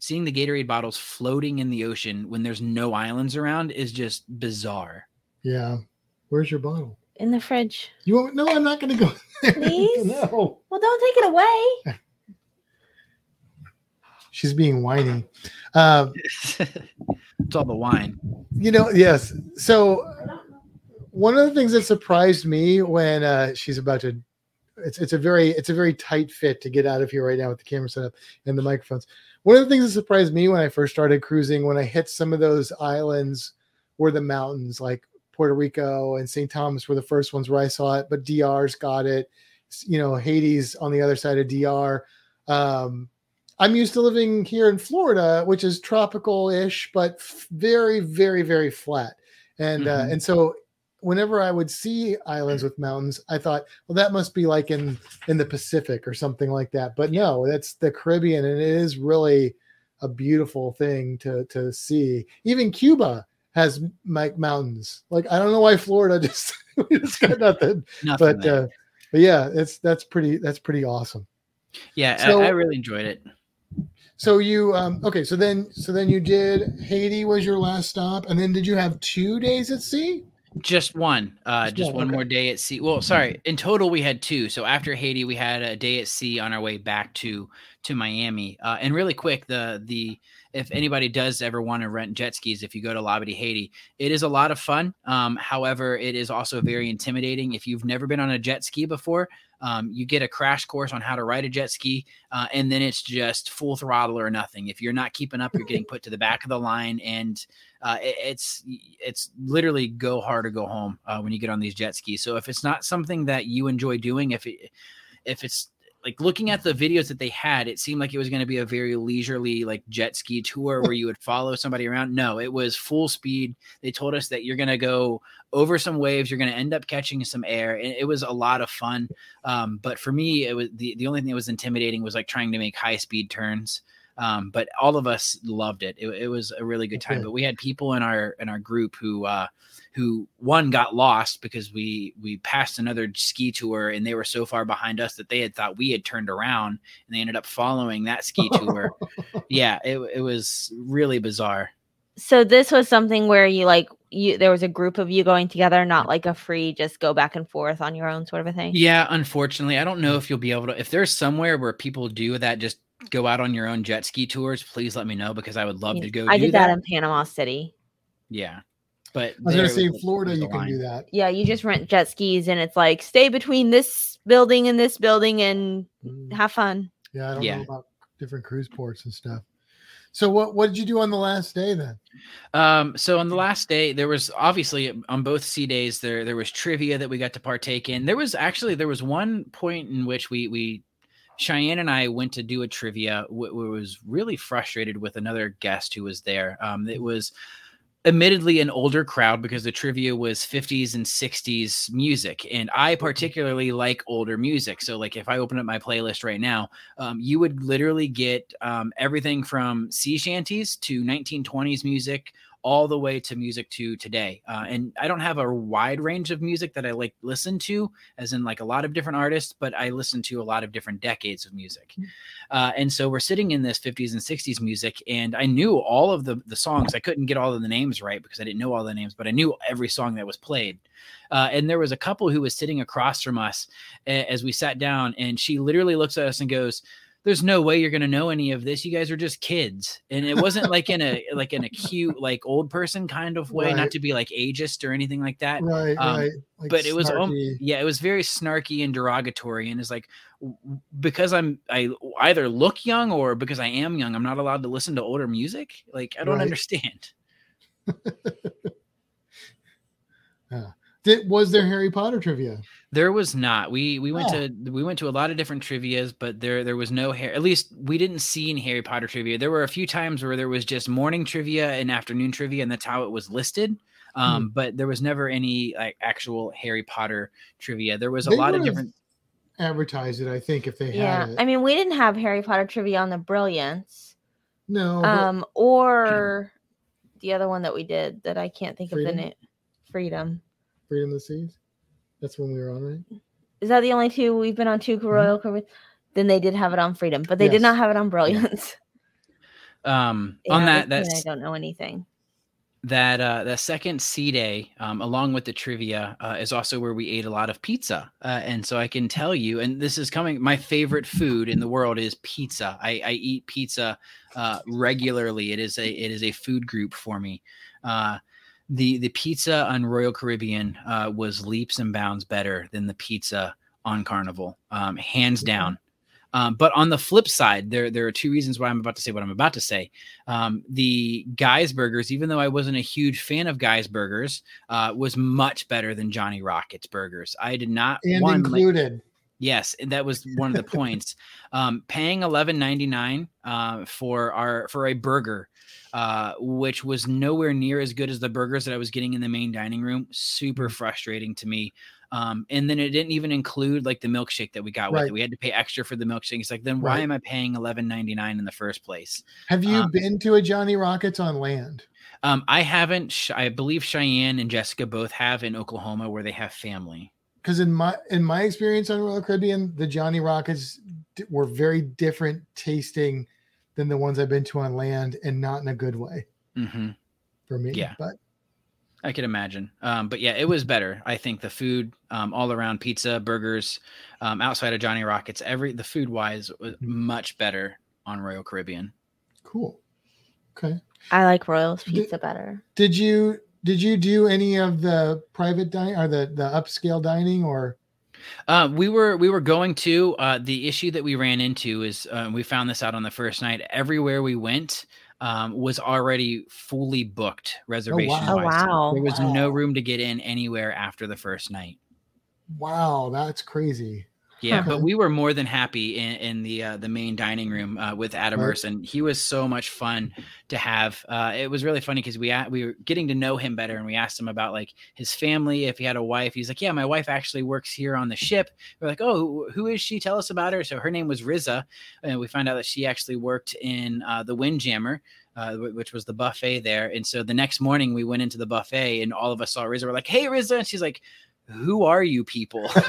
seeing the Gatorade bottles floating in the ocean when there's no islands around is just bizarre. Yeah. Where's your bottle? in the fridge. You want? No, I'm not going to go there. Please? no. Well, don't take it away. She's being whiny. Uh, it's all the wine. you know, yes. So one of the things that surprised me when uh, she's about to it's it's a very it's a very tight fit to get out of here right now with the camera set up and the microphones. One of the things that surprised me when I first started cruising, when I hit some of those islands were the mountains, like Puerto Rico and St. Thomas were the first ones where I saw it, but DR's got it. You know, Haiti on the other side of DR. Um, I'm used to living here in Florida, which is tropical-ish, but f- very, very, very flat. And uh, Mhm. and so whenever I would see islands with mountains, I thought, well, that must be like in in the Pacific or something like that. But no, that's the Caribbean, and it is really a beautiful thing to to see. Even Cuba has like mountains. Like I don't know why Florida just we just got nothing, Nothing but uh, but yeah, it's that's pretty that's pretty awesome. yeah, so- I, I really enjoyed it. So you um okay, so then so then you did Haiti was your last stop, and then did you have two days at sea? Just one, uh, Just just one, one okay. more day at sea. Well, sorry, in total we had two. So after Haiti, we had a day at sea on our way back to to Miami. Uh, and really quick, the the if anybody does ever want to rent jet skis, if you go to Labadee, Haiti, it is a lot of fun. Um, however, it is also very intimidating. If you've never been on a jet ski before, um, you get a crash course on how to ride a jet ski, uh, and then it's just full throttle or nothing. If you're not keeping up, you're getting put to the back of the line, and uh, it- it's it's literally go hard or go home uh, when you get on these jet skis. So if it's not something that you enjoy doing, if it if it's like looking at the videos that they had, it seemed like it was going to be a very leisurely like jet ski tour where you would follow somebody around. No, it was full speed. They told us that you're going to go over some waves, you're going to end up catching some air, and it was a lot of fun. Um, but for me, it was the the only thing that was intimidating was like trying to make high speed turns. Um, but all of us loved it. it. It was a really good time. But we had people in our in our group who uh, who one got lost because we we passed another ski tour and they were so far behind us that they had thought we had turned around and they ended up following that ski tour. yeah, it it was really bizarre. So this was something where you like you there was a group of you going together, not like a free just go back and forth on your own sort of a thing. Yeah, unfortunately, I don't know if you'll be able to. If there's somewhere where people do that, just go out on your own jet ski tours. Please let me know because I would love Yeah, to go. I do did that in Panama City. Yeah, but I was gonna say in was- Florida you the can line. do that. Yeah, you just rent jet skis and it's like stay between this building and this building and Mm, have fun. Yeah, I don't Yeah. know about different cruise ports and stuff. So what what did you do on the last day then? Um, so on the last day, there was obviously on both sea days there there was trivia that we got to partake in. There was actually there was one point in which we we Cheyenne and I went to do a trivia. W- was really frustrated with another guest who was there. Um, it was admittedly an older crowd because the trivia was 50s and 60s music and i particularly like older music so like if i open up my playlist right now um, you would literally get um, everything from sea shanties to 1920s music all the way to music to today uh, and i don't have a wide range of music that i like listen to as in like a lot of different artists but i listen to a lot of different decades of music. Uh, and so we're sitting in this 50s and 60s music and i knew all of the the songs. I couldn't get all of the names right because i didn't know all the names but i knew every song that was played. Uh, and there was a couple who was sitting across from us as we sat down and she literally looks at us and goes there's no way you're going to know any of this you guys are just kids and it wasn't like in a like an acute, like old person kind of way Right. not to be like ageist or anything like that Right, um, right. Like but it was um, yeah it was very snarky and derogatory and it's like because i'm i either look young or because i am young i'm not allowed to listen to older music like i don't Right. understand Did was there Harry Potter trivia? there was not we we went Oh. to we went to a lot of different trivias but there there was no hair at least we didn't see any harry potter trivia there were a few times where there was just morning trivia and afternoon trivia and that's how it was listed Hmm. um but there was never any like actual harry potter trivia there was a They lot of different Advertised it, I think, if they Yeah. had it. I mean, we didn't have Harry Potter trivia on the Brilliance. no, but- Um or the other one that we did that I can't think of Freedom? the name. Freedom. Freedom of the Seas. That's when we were on, right? Is that the only two we've been on two Mm-hmm. Royal Caribbean? than they did have it on Freedom, but they Yes. did not have it on Brilliance. Um, Yeah, on that, this that's I don't know anything. that uh that second sea day, um, along with the trivia, uh, is also where we ate a lot of pizza. Uh, and so I can tell you, and this is coming. My favorite food in the world is pizza. I, I eat pizza uh, regularly. It is a it is a food group for me. Uh, the the pizza on Royal Caribbean uh, was leaps and bounds better than the pizza on Carnival, um, hands down. Um, but on the flip side, there there are two reasons why I'm about to say what I'm about to say. Um, the Guy's Burgers, even though I wasn't a huge fan of Guy's Burgers, uh, was much better than Johnny Rockets Burgers. I did not And one like- included. Yes, and that was one of the points. Um, paying eleven ninety nine uh, for our for a burger, uh, which was nowhere near as good as the burgers that I was getting in the main dining room. Super frustrating to me. Um, and then it didn't even include like the milkshake that we got with it. We had to pay extra for the milkshake. It's like then why Right. am I paying eleven ninety nine in the first place? Have you um, been to a Johnny Rockets on land? Um, I haven't. I believe Cheyenne and Jessica both have in Oklahoma where they have family. Because in my in my experience on Royal Caribbean, the Johnny Rockets were very different tasting than the ones I've been to on land, and not in a good way hmm for me. Yeah. but I could imagine. Um, but yeah, it was better. I think the food, um, all around pizza, burgers, um, outside of Johnny Rockets, every the food wise was much better on Royal Caribbean. cool. Okay. I like Royals Did- pizza better. Did you did you do any of the private dining or the the upscale dining or Uh, we were we were going to. Uh, the issue that we ran into is uh, we found this out on the first night. Everywhere we went um, was already fully booked reservation. Oh, wow. There was Wow. no room to get in anywhere after the first night. wow, that's crazy. Yeah, but we were more than happy in, in the uh, the main dining room uh, with Adam Right. Urson. He was so much fun to have. Uh, it was really funny because we we were getting to know him better, and we asked him about like his family, if he had a wife. He's like, "Yeah, my wife actually works here on the ship." We're like, "Oh, who- who is she? Tell us about her." So her name was Riza, and we found out that she actually worked in uh, the Windjammer. Uh, which was the buffet there, and so the next morning we went into the buffet, and all of us saw Riza. We're like, "Hey, Riza!" And she's like, "Who are you people?"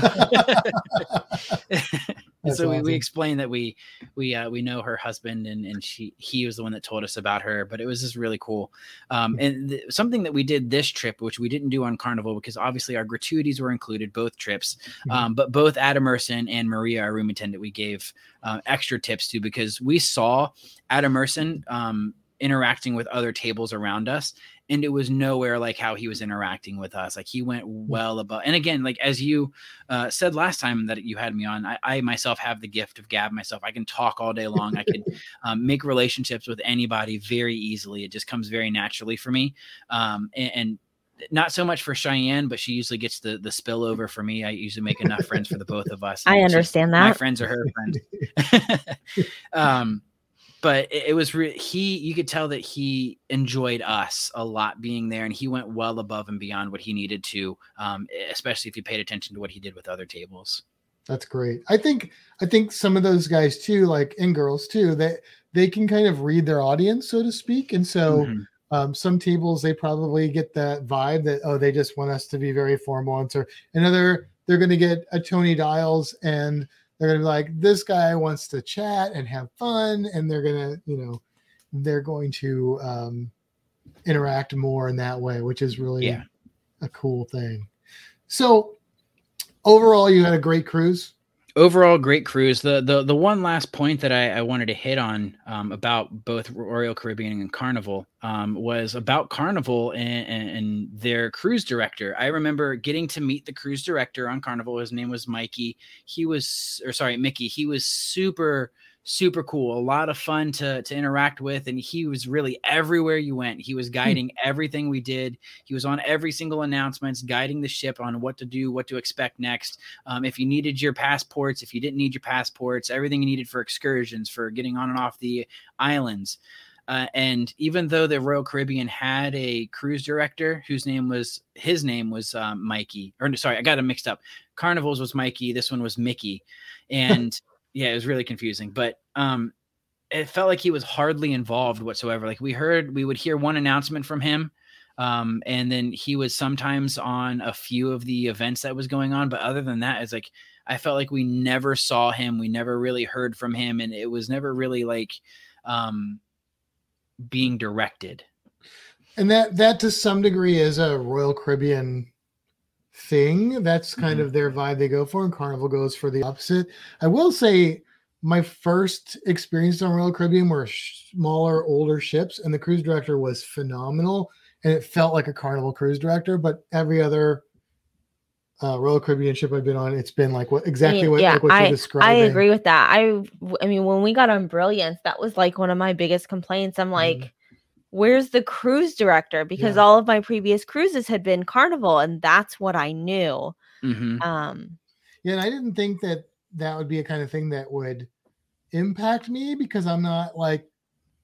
So we, we explained that we we uh, we know her husband and and she he was the one that told us about her but it was just really cool um, and th- something that we did this trip which we didn't do on carnival because obviously our gratuities were included both trips Mhm. um, but both adam Merson and maria our room attendant we gave uh, extra tips to because we saw adam Merson um, interacting with other tables around us and it was nowhere like how he was interacting with us like he went well above and again like as you uh, said last time that you had me on I, I myself have the gift of gab myself i can talk all day long i can um, make relationships with anybody very easily it just comes very naturally for me um, and, and not so much for Cheyenne, but she usually gets the the spillover for me. I usually make enough friends for the both of us. I understand she's- understand My friends are her friends. um, but it, it was re- he. You could tell that he enjoyed us a lot being there, and he went well above and beyond what he needed to. Um, especially if you paid attention to what he did with other tables. That's great. I think I think some of those guys too, like and girls too, they they can kind of read their audience, so to speak. And so Mhm. um, some tables they probably get that vibe that oh they just want us to be very formal and so another they're going to get a Tony Dials and they're going to be like this guy wants to chat and have fun and they're going to you know they're going to um, interact more in that way, which is really Yeah. a cool thing. So overall, you had a great cruise. Overall great cruise. The the the one last point that i, I wanted to hit on um, about both royal caribbean and carnival um, was about carnival and, and, and their cruise director. I remember getting to meet the cruise director on carnival. His name was mikey. He was or sorry mickey. He was super super cool a lot of fun to to interact with and he was really everywhere you went he was guiding everything we did he was on every single announcements guiding the ship on what to do what to expect next um, if you needed your passports, if you didn't need your passports, everything you needed for excursions, for getting on and off the islands. Uh, and even though the Royal Caribbean had a cruise director whose name was his name was um, Mikey, or sorry, I got it mixed up. Carnivals was Mikey, this one was Mickey, and yeah, it was really confusing. But um, it felt like he was hardly involved whatsoever. Like we heard, we would hear one announcement from him, um, and then he was sometimes on a few of the events that was going on. But other than that, it's like I felt like we never saw him. We never really heard from him, and it was never really like um, being directed. And that that to some degree is a Royal Caribbean thing. That's kind Mhm. of their vibe they go for, and Carnival goes for the opposite. I will say my first experience on Royal Caribbean were smaller, older ships, and the cruise director was phenomenal, and it felt like a Carnival cruise director. But every other uh, Royal Caribbean ship I've been on, it's been like what exactly what, like what you're I, describing. I agree with that. I, I mean, when we got on Brilliance, that was like one of my biggest complaints. I'm like, where's the cruise director? Because Mm-hmm. Yeah. all of my previous cruises had been Carnival, and that's what I knew. hmm Um, Yeah, and I didn't think that that would be a kind of thing that would impact me because I'm not like,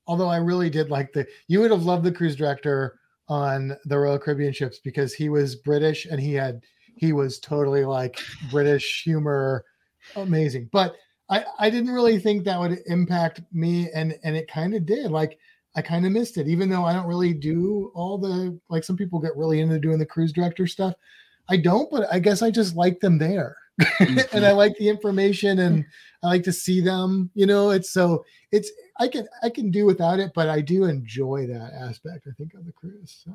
although I really did like the, you would have loved the cruise director on the Royal Caribbean ships because he was British and he had, he was totally like British humor, amazing. But I, I didn't really think that would impact me and, and it kind of did. Like, I kind of missed it, even though I don't really do all the, like some people get really into doing the cruise director stuff. I don't, but I guess I just like them there. and I mm-hmm. like the information and I like to see them. You know, it's so it's I can I can do without it, but I do enjoy that aspect. I think of the cruise. So.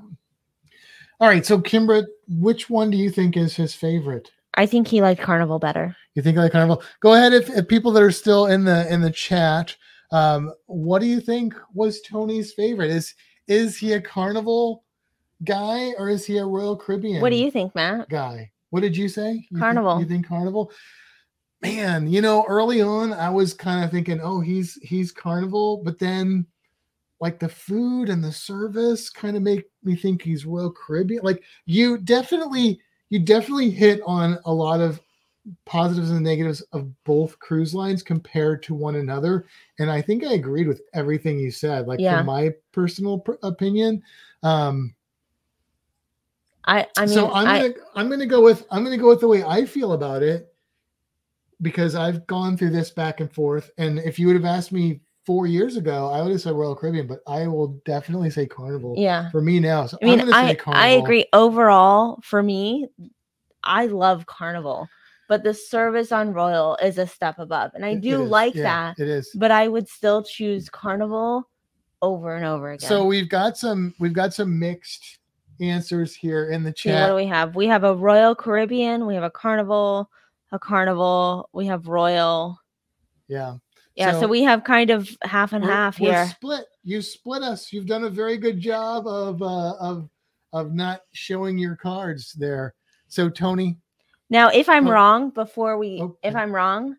All right, so Kimber, which one do you think is his favorite? I think he liked Carnival better. You think like Carnival? Go ahead if, if people that are still in the in the chat. Um, what do you think was Tony's favorite? Is is he a Carnival guy or is he a Royal Caribbean? What do you think, Matt? guy. What did you say? You think- Carnival. you think Carnival? Man, you know, early on I was kind of thinking, oh, he's he's Carnival, but then like the food and the service kind of make me think he's Royal Caribbean. Like you definitely you definitely hit on a lot of positives and negatives of both cruise lines compared to one another and i think i agreed with everything you said like Yeah. from my personal pr- opinion um I I mean, so I'm I, gonna I'm gonna go with I'm gonna go with the way I feel about it because I've gone through this back and forth. And if you would have asked me four years ago, I would have said Royal Caribbean, but I will definitely say Carnival yeah. for me now. So I mean, I I Carnival. agree. Overall, for me, I love Carnival, but the service on Royal is a step above, and I do like Yeah, that. It is. But I would still choose Carnival over and over again. So we've got some we've got some mixed answers here in the See, what do we have? We have a Royal Caribbean, we have a Carnival, a Carnival, we have Royal. yeah. Yeah, so, So we have kind of half and We're- half we're here. split. You split us. You've done a very good job of uh, of of not showing your cards there. So Tony, Now, if I'm Oh. wrong, before we, if I'm wrong,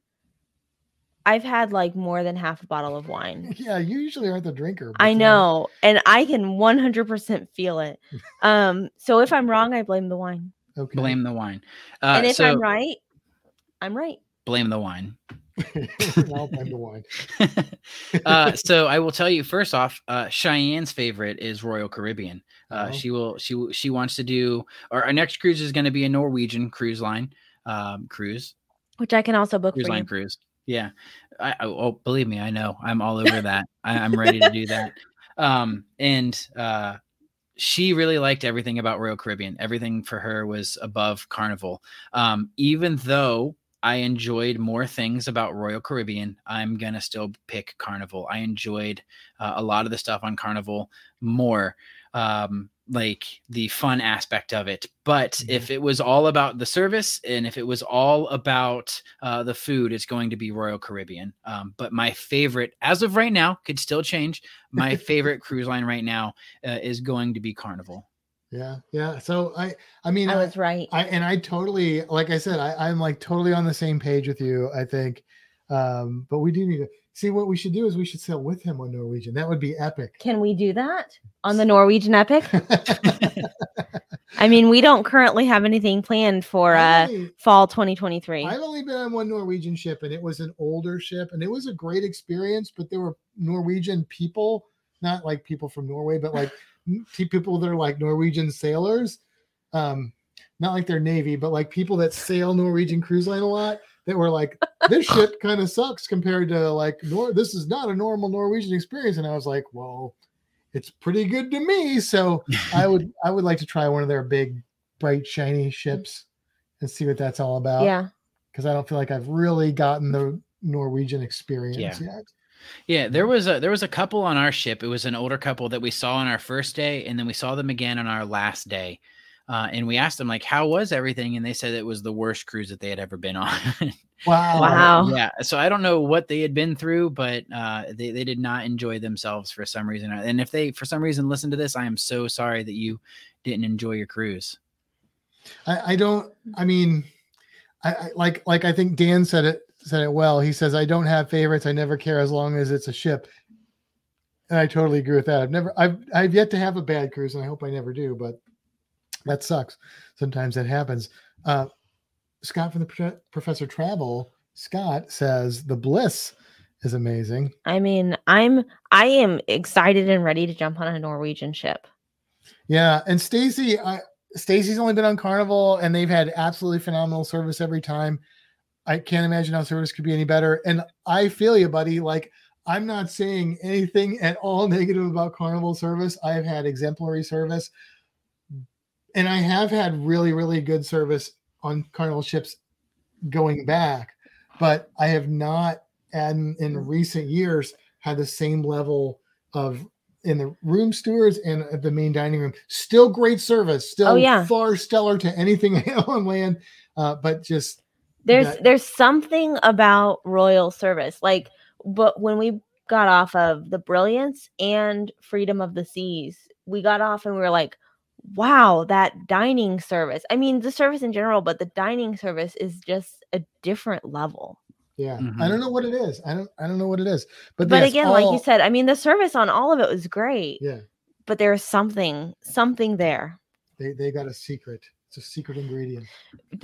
I've had like more than half a bottle of wine. yeah, you usually aren't the drinker. but I tonight- know, and I can 100% feel it. Um, so if I'm wrong, I blame the wine, Okay. Blame the wine. Uh, and if so I'm right, I'm right. blame the wine. I'll blame wine. uh, so I will tell you first off, uh, Cheyenne's favorite is Royal Caribbean. Uh, Oh. She will she she wants to do. Our, our next cruise is going to be a Norwegian cruise line um, cruise Which I can also book cruise for line you. cruise. Yeah, I, I oh believe me, I know I'm all over that. I, I'm ready to do that. Um, and uh, she really liked everything about Royal Caribbean. Everything for her was above Carnival. Um, even though I enjoyed more things about Royal Caribbean, I'm gonna still pick Carnival. I enjoyed uh, a lot of the stuff on Carnival more, um, like the fun aspect of it. But if it was all about the service and if it was all about uh, the food, it's going to be Royal Caribbean. Um, but my favorite, as of right now, could still change. My favorite cruise line right now uh, is going to be Carnival. Yeah, yeah. So I, I mean, I I, was right. I and I totally, like I said, I, I'm like totally on the same page with you. I think, um, but we do need to see what we should do is we should sail with him on Norwegian. That would be epic. Can we do that on the Norwegian Epic? I mean, we don't currently have anything planned for uh fall 2023. I've only been on one Norwegian ship, and it was an older ship, and it was a great experience. But there were Norwegian people, not like people from Norway, but like n- people that are like Norwegian sailors. Um, not like they're Navy, but like people that sail Norwegian cruise line a lot. That were like, this shit kind of sucks compared to like, Nor- this is not a normal Norwegian experience. And I was like, well, it's pretty good to me. So I would, I would like to try one of their big, bright, shiny ships and see what that's all about. yeah. because I don't feel like I've really gotten the Norwegian experience Yeah. yet. Yeah, there was a there was a couple on our ship. It was an older couple that we saw on our first day, and then we saw them again on our last day. Uh, and we asked them like, "How was everything?" And they said it was the worst cruise that they had ever been on. Wow. Wow. yeah, so I don't know what they had been through, but uh, they they did not enjoy themselves for some reason. And if they for some reason listen to this, I am so sorry that you didn't enjoy your cruise. I, I don't. I mean, I, I like like I think Dan said it said it well. He says I don't have favorites. I never care as long as it's a ship. And I totally agree with that. I've never I've I've yet to have a bad cruise, and I hope I never do. But that sucks. Sometimes that happens. Uh, Scott from the Pro- Professor Travel. Scott says the Bliss is amazing. I mean, I'm I am excited and ready to jump on a Norwegian ship. Yeah, and Stacy, I Stacy's only been on Carnival, and they've had absolutely phenomenal service every time. I can't imagine how service could be any better. And I feel you, buddy. Like I'm not saying anything at all negative about Carnival service. I have had exemplary service, and I have had really, really good service on Carnival ships going back, but I have not, and in recent years, had the same level of in the room stewards and at the main dining room. Still great service. Still Oh, yeah. far stellar to anything on land. Uh, but just There's that- there's something about royal service. Like but when we got off of the brilliance and freedom of the seas, we got off and we were like, wow, that dining service. I mean, the service in general, but the dining service is just a different level. yeah. I Mhm. don't know what it is. I don't I don't know what it is. But, But yes, again, like you said, I mean, the service on all of it was great, yeah, but there's something, something there. they, they got a secret. It's a secret ingredient.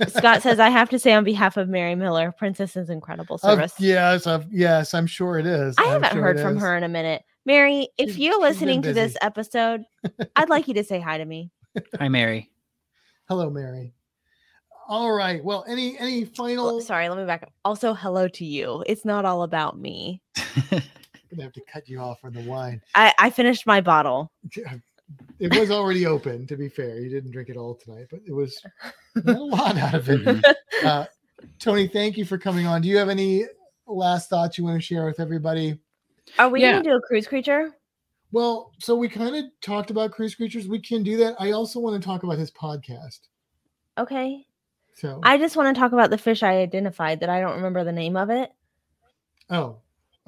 Scott says, I have to say on behalf of Mary Miller, Princess is incredible Of- service. yes, of, yes, I'm sure it is. I I'm haven't sure heard from is. her in a minute. Mary, if She's- you're listening to this episode, I'd like you to say hi to me. Hi, Mary. Hello, Mary. All right. Well, any any Oh, final? sorry, let me back up. Also, hello to you. It's not all about me. I'm gonna have to cut you off on the wine. I, I finished my bottle. It was already open. To be fair, you didn't drink it all tonight, but it was a lot out of it. Uh, Tony, thank you for coming on. Do you have any last thoughts you want to share with everybody? Are we Yeah. gonna do a cruise creature? Well, so we kind of talked about cruise creatures. We can do that. I also want to talk about his podcast. Okay. So, I just want to talk about the fish I identified that I don't remember the name of it oh,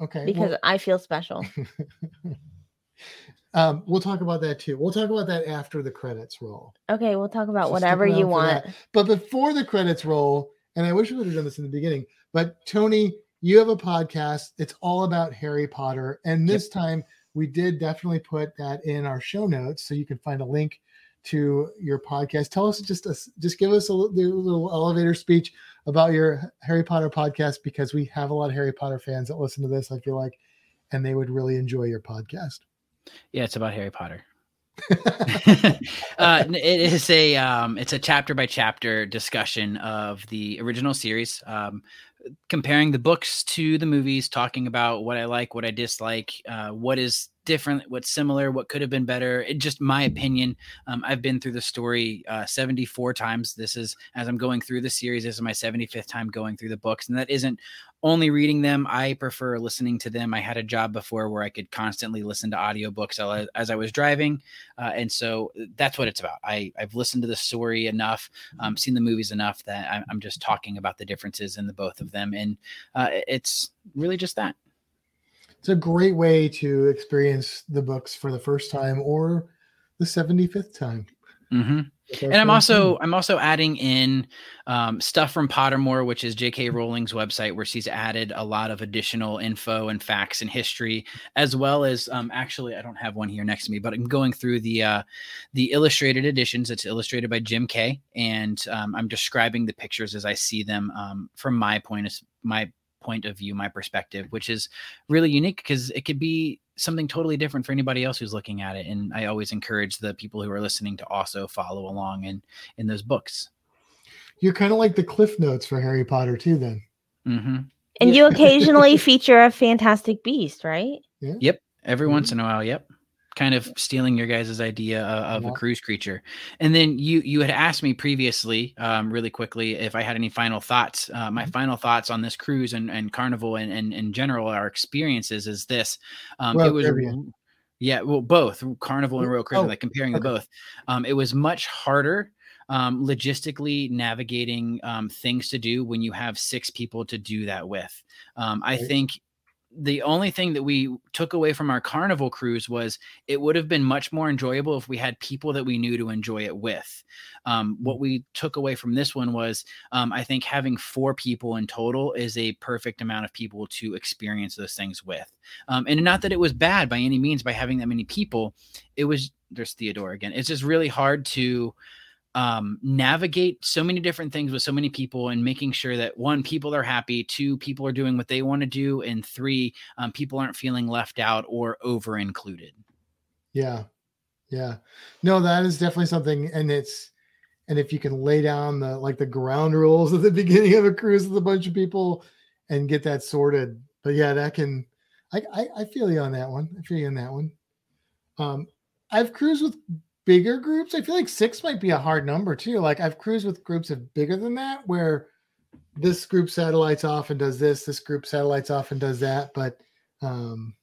okay. because well, I feel special. um, we'll talk about that too. We'll talk about that after the credits roll. Okay, we'll talk about So whatever you for that. want. But before the credits roll, and I wish we would have done this in the beginning, but Tony, you have a podcast. It's all about Harry Potter. And this time we did definitely put that in our show notes so you can find a link to your podcast. Tell us just a, just give us a little, a little elevator speech about your Harry Potter podcast because we have a lot of Harry Potter fans that listen to this, I feel like, and they would really enjoy your podcast. Yeah, it's about Harry Potter. uh, it is a um, it's a chapter by chapter discussion of the original series, um, comparing the books to the movies, talking about what I like, what I dislike, uh, what is different, what's similar, what could have been better. It just my opinion. Um, I've been through the story uh, 74 times. This is as I'm going through the series. This is my 75th time going through the books, and that isn't only reading them. I prefer listening to them. I had a job before where I could constantly listen to audiobooks as- I was driving. Uh, and so that's what it's about. I, I've listened to the story enough, um, seen the movies enough that I'm, I'm just talking about the differences in the both of them. And uh, it's really just that. It's a great way to experience the books for the first time or the 75th time. hmm and I'm also Tony. I'm also adding in um, stuff from Pottermore, which is J.K. Rowling's website, where she's added a lot of additional info and facts and history, as well as um, actually I don't have one here next to me, but I'm going through the uh, the illustrated editions. It's illustrated by Jim Kay, and um, I'm describing the pictures as I see them um, from my point of my point of view, my perspective, which is really unique because it could be something totally different for anybody else who's looking at it. And I always encourage the people who are listening to also follow along in in those books. You're kind of like the cliff notes for Harry Potter too, then. hmm And Yeah. you occasionally feature a fantastic beast, right? Yep. Every once in a while, yep. Kind of stealing your guys' idea of, of Yeah. a cruise creature. And then you you had asked me previously, um, really quickly, if I had any final thoughts. Uh, my Mhm. final thoughts on this cruise and, and carnival and, and in general our experiences is this. Um, Royal it was Caribbean. yeah, well, both carnival and Royal Caribbean, oh, like comparing the both. Um, it was much harder um, logistically navigating um, things to do when you have six people to do that with. Um, I think the only thing that we took away from our carnival cruise was it would have been much more enjoyable if we had people that we knew to enjoy it with. Um, what we took away from this one was um, I think having four people in total is a perfect amount of people to experience those things with. Um, and not that it was bad by any means by having that many people. It was there's Theodore again. It's just really hard to um, navigate so many different things with so many people and making sure that one people are happy two people are doing what they want to do and three um, people aren't feeling left out or over included Yeah. Yeah. No, that is definitely something. And it's, and if you can lay down the like the ground rules at the beginning of a cruise with a bunch of people and get that sorted. But yeah, that can, I, I, I feel you on that one. I feel you on that one. Um, I've cruised with bigger groups. I feel like six might be a hard number too. Like I've cruised with groups of bigger than that, where this group satellites off and does this, this group satellites off and does that. But um,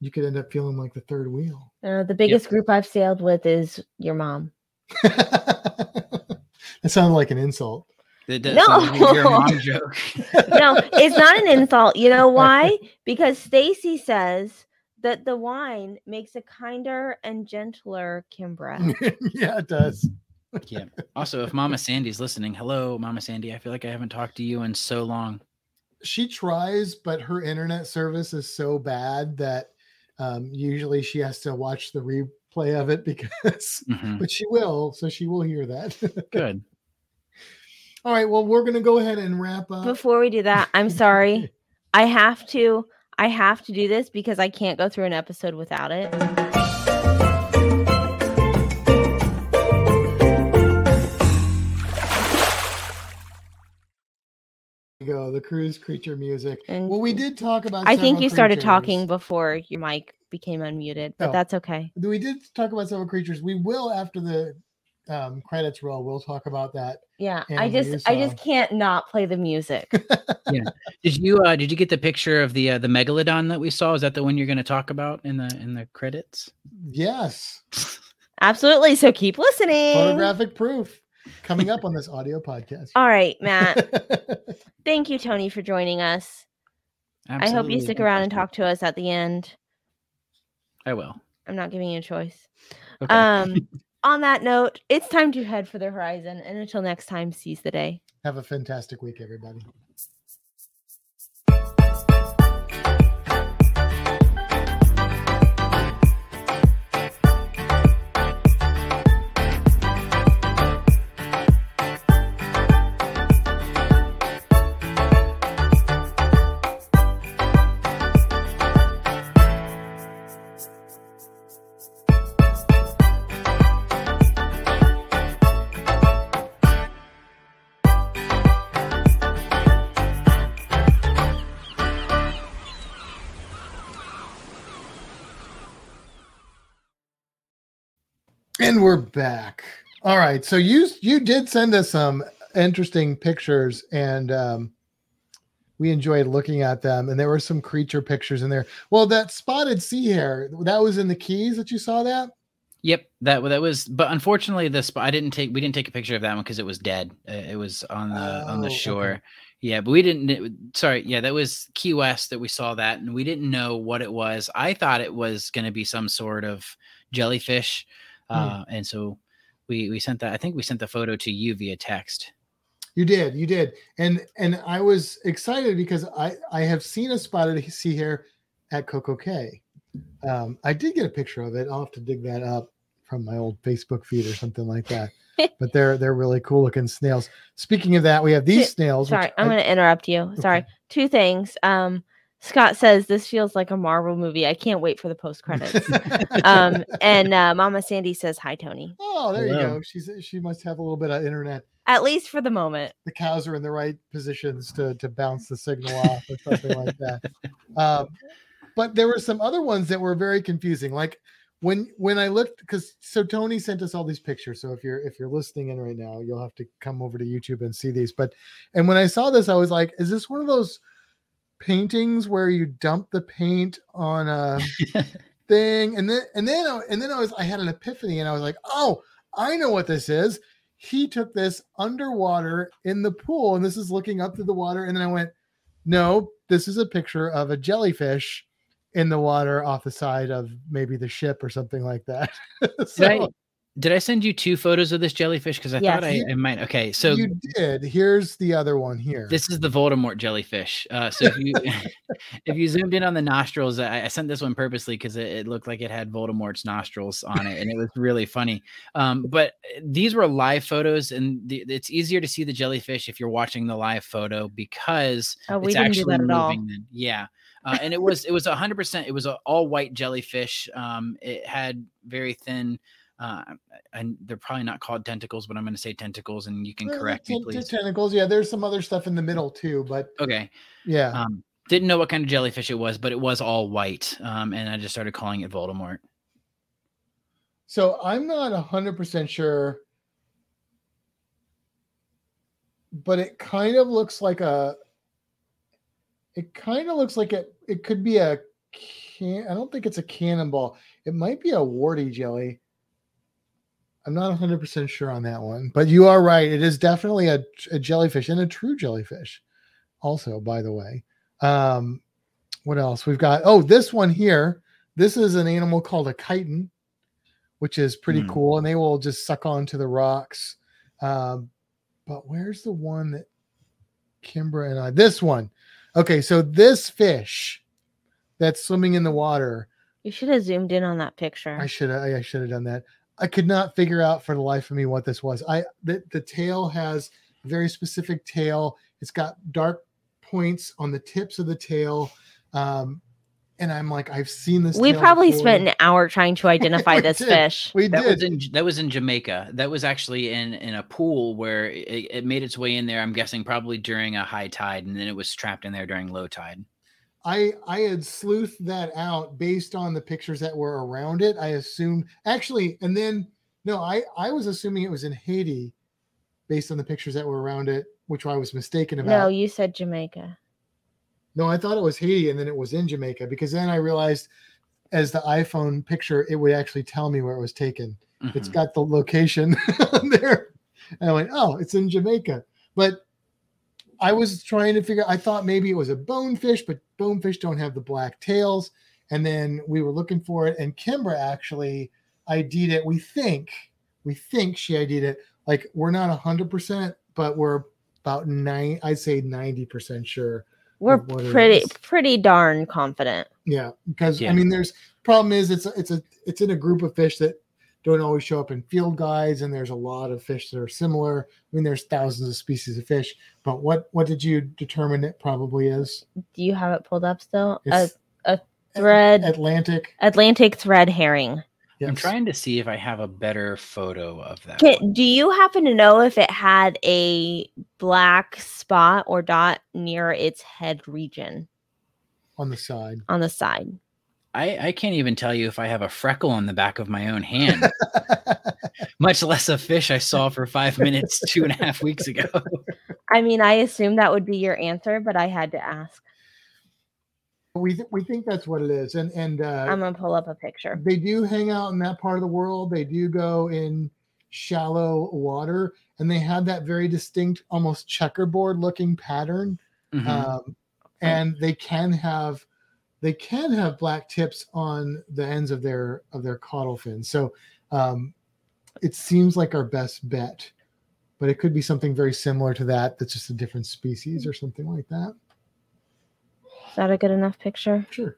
you could end up feeling like the third wheel. Uh, the biggest group I've sailed with is your mom. that sounded like an insult. That- that No. like your joke No, it's not an insult. You know why? Because Stacy says that the wine makes a kinder and gentler Kimber. yeah, it does. yeah also if mama sandy's listening hello mama sandy i feel like i haven't talked to you in so long She tries, but her internet service is so bad that um, usually she has to watch the replay of it because, Mhm. but she will, so she will hear that. good All right, well, we're gonna go ahead and wrap up. Before we do that, I'm sorry. I have to I have to do this because I can't go through an episode without it. go the cruise creature music. And Well, we did talk about. I think you started creatures. talking before your mic became unmuted, but that's okay. We did talk about several creatures. We will after the um, credits roll. We'll talk about that. Yeah, I you just I just can't not play the music. Yeah. Did you uh did you get the picture of the uh, the megalodon that we saw is that the one you're going to talk about in the in the credits Yes, Absolutely. So keep listening. photographic proof coming up on this audio podcast. All right, Matt. Thank you, Tony, for joining us. I hope you stick around and talk to us at the end. i will I'm not giving you a choice. okay Um, on that note, it's time to head for the horizon. And until next time, seize the day. Have a fantastic week, everybody. And we're back. All right. So you you did send us some interesting pictures and um we enjoyed looking at them and there were some creature pictures in there. Well, that spotted sea hare, that was in the keys that you saw that? Yep, that that was. But unfortunately, the spot I didn't take. We didn't take a picture of that one because it was dead. Uh, it was on the on Oh, the okay. shore. Yeah, but we didn't. Sorry, yeah, that was Key West that we saw that, and we didn't know what it was. I thought it was going to be some sort of jellyfish, Hmm. uh, and so we we sent that. I think we sent the photo to you via text. You did, you did. And and I was excited because I I have seen a spotted sea hare at Coco Cay. Um, I did get a picture of it. I'll have to dig that up from my old Facebook feed or something like that. but they're they're really cool looking snails. Speaking of that, we have these snails. Sorry, I'm I- going to interrupt you. Sorry. Okay. Two things. Um, Scott says this feels like a Marvel movie. I can't wait for the post credits. um, and uh, Mama Sandy says hi, Tony. oh, there you go. She's she must have a little bit of internet. At least for the moment. The cows are in the right positions to to bounce the signal off or something like that. Um, but there were some other ones that were very confusing. Like when when I looked because so Tony sent us all these pictures. So if you're if you're listening in right now, you'll have to come over to YouTube and see these. But and when I saw this, I was like, is this one of those paintings where you dump the paint on a thing? And then and then I, and then I was I had an epiphany and I was like, oh, I know what this is. He took this underwater in the pool, and this is looking up through the water. And then I went, no, this is a picture of a jellyfish in the water off the side of maybe the ship or something like that. so, I, did I send you two photos of this jellyfish? Because I Yes. thought I, I might. Okay, so you did. Here's the other one here. this is the Voldemort jellyfish. Uh, so if you if you zoomed in on the nostrils, I, I sent this one purposely because it, it looked like it had Voldemort's nostrils on it, and it was really funny. Um, but these were live photos, and the, it's easier to see the jellyfish if you're watching the live photo because Oh, we it's didn't do actually that at all. moving. Then. Yeah. Uh, and it was it was a hundred percent. It was a all white jellyfish. Um, it had very thin. Uh, and they're probably not called tentacles, but I'm going to say tentacles, and you can correct me, please. Tentacles. Yeah, there's some other stuff in the middle too, but Okay. yeah. Um, didn't know what kind of jellyfish it was, but it was all white. Um, and I just started calling it Voldemort. So I'm not a hundred percent sure, but it kind of looks like a. It kind of looks like it. It could be a can. I don't think it's a cannonball. It might be a warty jelly. I'm not 100 percent sure on that one, but you are right. It is definitely a, a jellyfish and a true jellyfish. Also, by the way, um, what else we've got? Oh, this one here. This is an animal called a chiton which is pretty Hmm. cool, and they will just suck onto the rocks. Um, but where's the one that Kimber and I? This one. Okay, so this fish that's swimming in the water. You should have zoomed in on that picture. I should have. I should have done that. I could not figure out for the life of me what this was. I the, the tail has a very specific tail. It's got dark points on the tips of the tail. Um, and I'm like, I've seen this. we probably before. spent an hour trying to identify this did. fish. We That did. was in that was in Jamaica. That was actually in in a pool where it, it made its way in there. I'm guessing probably during a high tide, and then it was trapped in there during low tide. I I had sleuthed that out based on the pictures that were around it. I assumed actually, and then no, I I was assuming it was in Haiti, based on the pictures that were around it, which I was mistaken about. No, you said Jamaica. No, I thought it was Haiti, and then it was in Jamaica because then I realized, as the iPhone picture, it would actually tell me where it was taken. It's Mhm. got the location on there, and I went, "Oh, it's in Jamaica." But I was trying to figure. I thought maybe it was a bonefish, but bonefish don't have the black tails. And then we were looking for it, and Kimber actually ID'd it. We think, we think she ID'd it. Like we're not hundred percent, but we're about nine. I'd say ninety percent sure. We're of what it pretty pretty darn confident. Yeah, because Yeah. I mean, there's problem is it's a, it's a it's in a group of fish that don't always show up in field guides, and there's a lot of fish that are similar. I mean, there's thousands of species of fish, but what what did you determine it probably is? Do you have it pulled up still? A It's a thread Atlantic. Atlantic thread herring. I'm trying to see if I have a better photo of that. Can, do you happen to know if it had a black spot or dot near its head region on the side. on the side? I, I can't even tell you if I have a freckle on the back of my own hand, much less a fish I saw for five minutes two and a half weeks ago. I mean, I assume that would be your answer, but I had to ask. we th- we think that's what it is, and and uh, I'm gonna pull up a picture. they do hang out in that part of the world. They do go in shallow water, and they have that very distinct, almost checkerboard looking pattern. Mhm. um, and they can have they can have black tips on the ends of their of their caudal fins so um, it seems like our best bet but it could be something very similar to that that's just a different species or something like that Is that a good enough picture? sure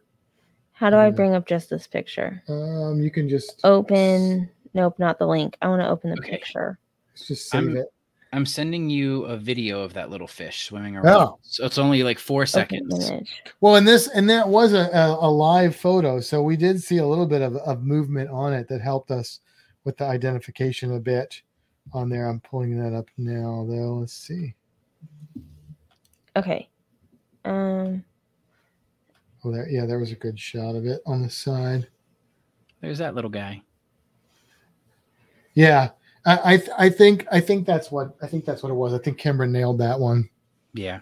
How do I bring up just this picture? um, you can just Open. Nope, not the link. I want to open the Okay. picture. just save I'm- it I'm sending you a video of that little fish swimming around. Oh. So it's only like four seconds. image. well and this and that was a, a, a live photo so we did see a little bit of, of movement on it that helped us with the identification a bit on there i'm pulling that up now though let's see Okay. Um. Oh, there, yeah, there was a good shot of it on the side. there's that little guy. Yeah, I I, I think I think that's what I think that's what it was. I think Kimber nailed that one. Yeah.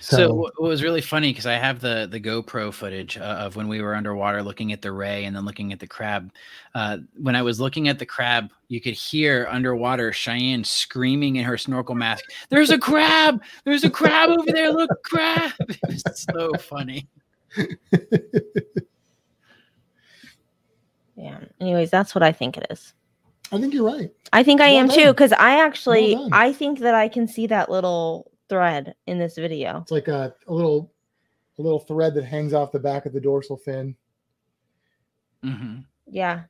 So, So, what what was really funny because I have the the GoPro footage uh, of when we were underwater looking at the ray and then looking at the crab. Uh, when I was looking at the crab, you could hear underwater Cheyenne screaming in her snorkel mask. There's a crab! There's a crab over there! Look, crab! It was so funny. Yeah. Anyways, that's what I think it is. I think you're right. I think I Well am too, because I actually done. I think that I can see that little thread in this video. It's like a, a little a little thread that hangs off the back of the dorsal fin. hmm Yeah.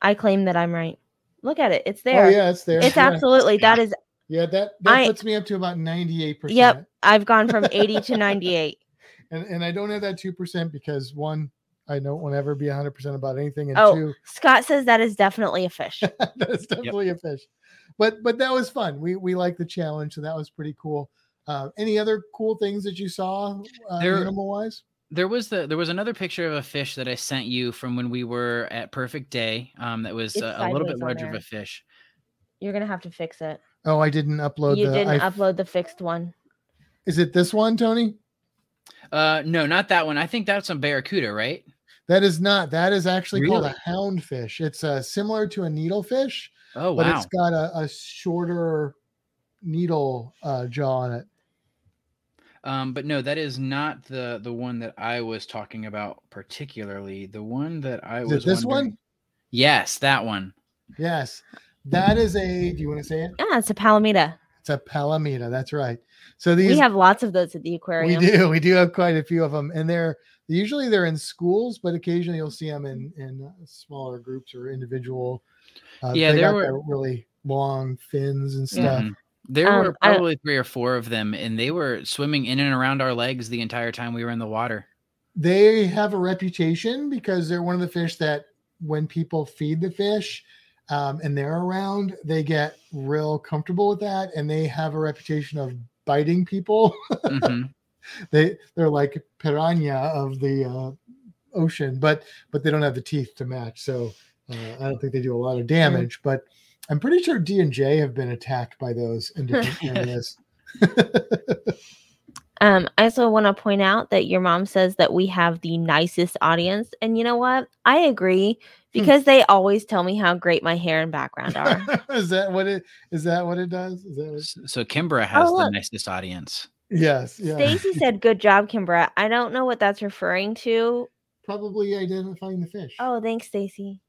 I claim that I'm right. Look at it. It's there. Oh yeah, it's there. It's yeah. absolutely that is Yeah, that that I- puts me up to about ninety eight percent. Yep. I've gone from 80 to 98. and and I don't have that two percent because one, I don't want to ever be hundred percent about anything, and Oh. Scott says that is definitely a fish. that's definitely a fish. But but that was fun. We we liked the challenge, so that was pretty cool. Uh, any other cool things that you saw uh, There- animal wise? There was the there was another picture of a fish that I sent you from when we were at Perfect Day. Um, that was a, a little bit sideways on larger of a fish. You're gonna have to fix it. Oh, I didn't upload you the. didn't I- upload the fixed one. is it this one, Tony? Uh, no, not that one. I think that's a barracuda, right? That is not. That is actually called a houndfish. It's uh, similar to a needlefish, Oh but it's got a, a shorter needle uh, jaw on it. Um, but no, that is not the the one that I was talking about particularly. The one that I Is it was this one? Yes, that one. Yes, that is a. Do you want to say it? Yeah, it's a palometa. It's a palometa. That's right. So these we have lots of those at the aquarium. we do we do have quite a few of them, and they're usually they're in schools, but occasionally you'll see them in in uh, smaller groups or individual. Uh, Yeah, they there got were- really long fins and Yeah. stuff. Mhm. There Um, were I probably three or four of them, and they were swimming in and around our legs the entire time we were in the water. They have a reputation because they're one of the fish that when people feed the fish um, and they're around, they get real comfortable with that, and they have a reputation of biting people. Mhm. they they're like piranha of the uh, ocean, but but they don't have the teeth to match. So uh, I don't think they do a lot of damage. But I'm pretty sure D and J have been attacked by those in different areas. Um, I also want to point out that your mom says that we have the nicest audience, and you know what? I agree Hmm. because they always tell me how great my hair and background are. is that what it is? That what it does? Is that what, S- So Kimber has the nicest audience. Yes, yeah. Stacy said, "Good job, Kimber." I don't know what that's referring to. Probably identifying the fish. Oh, thanks, Stacy.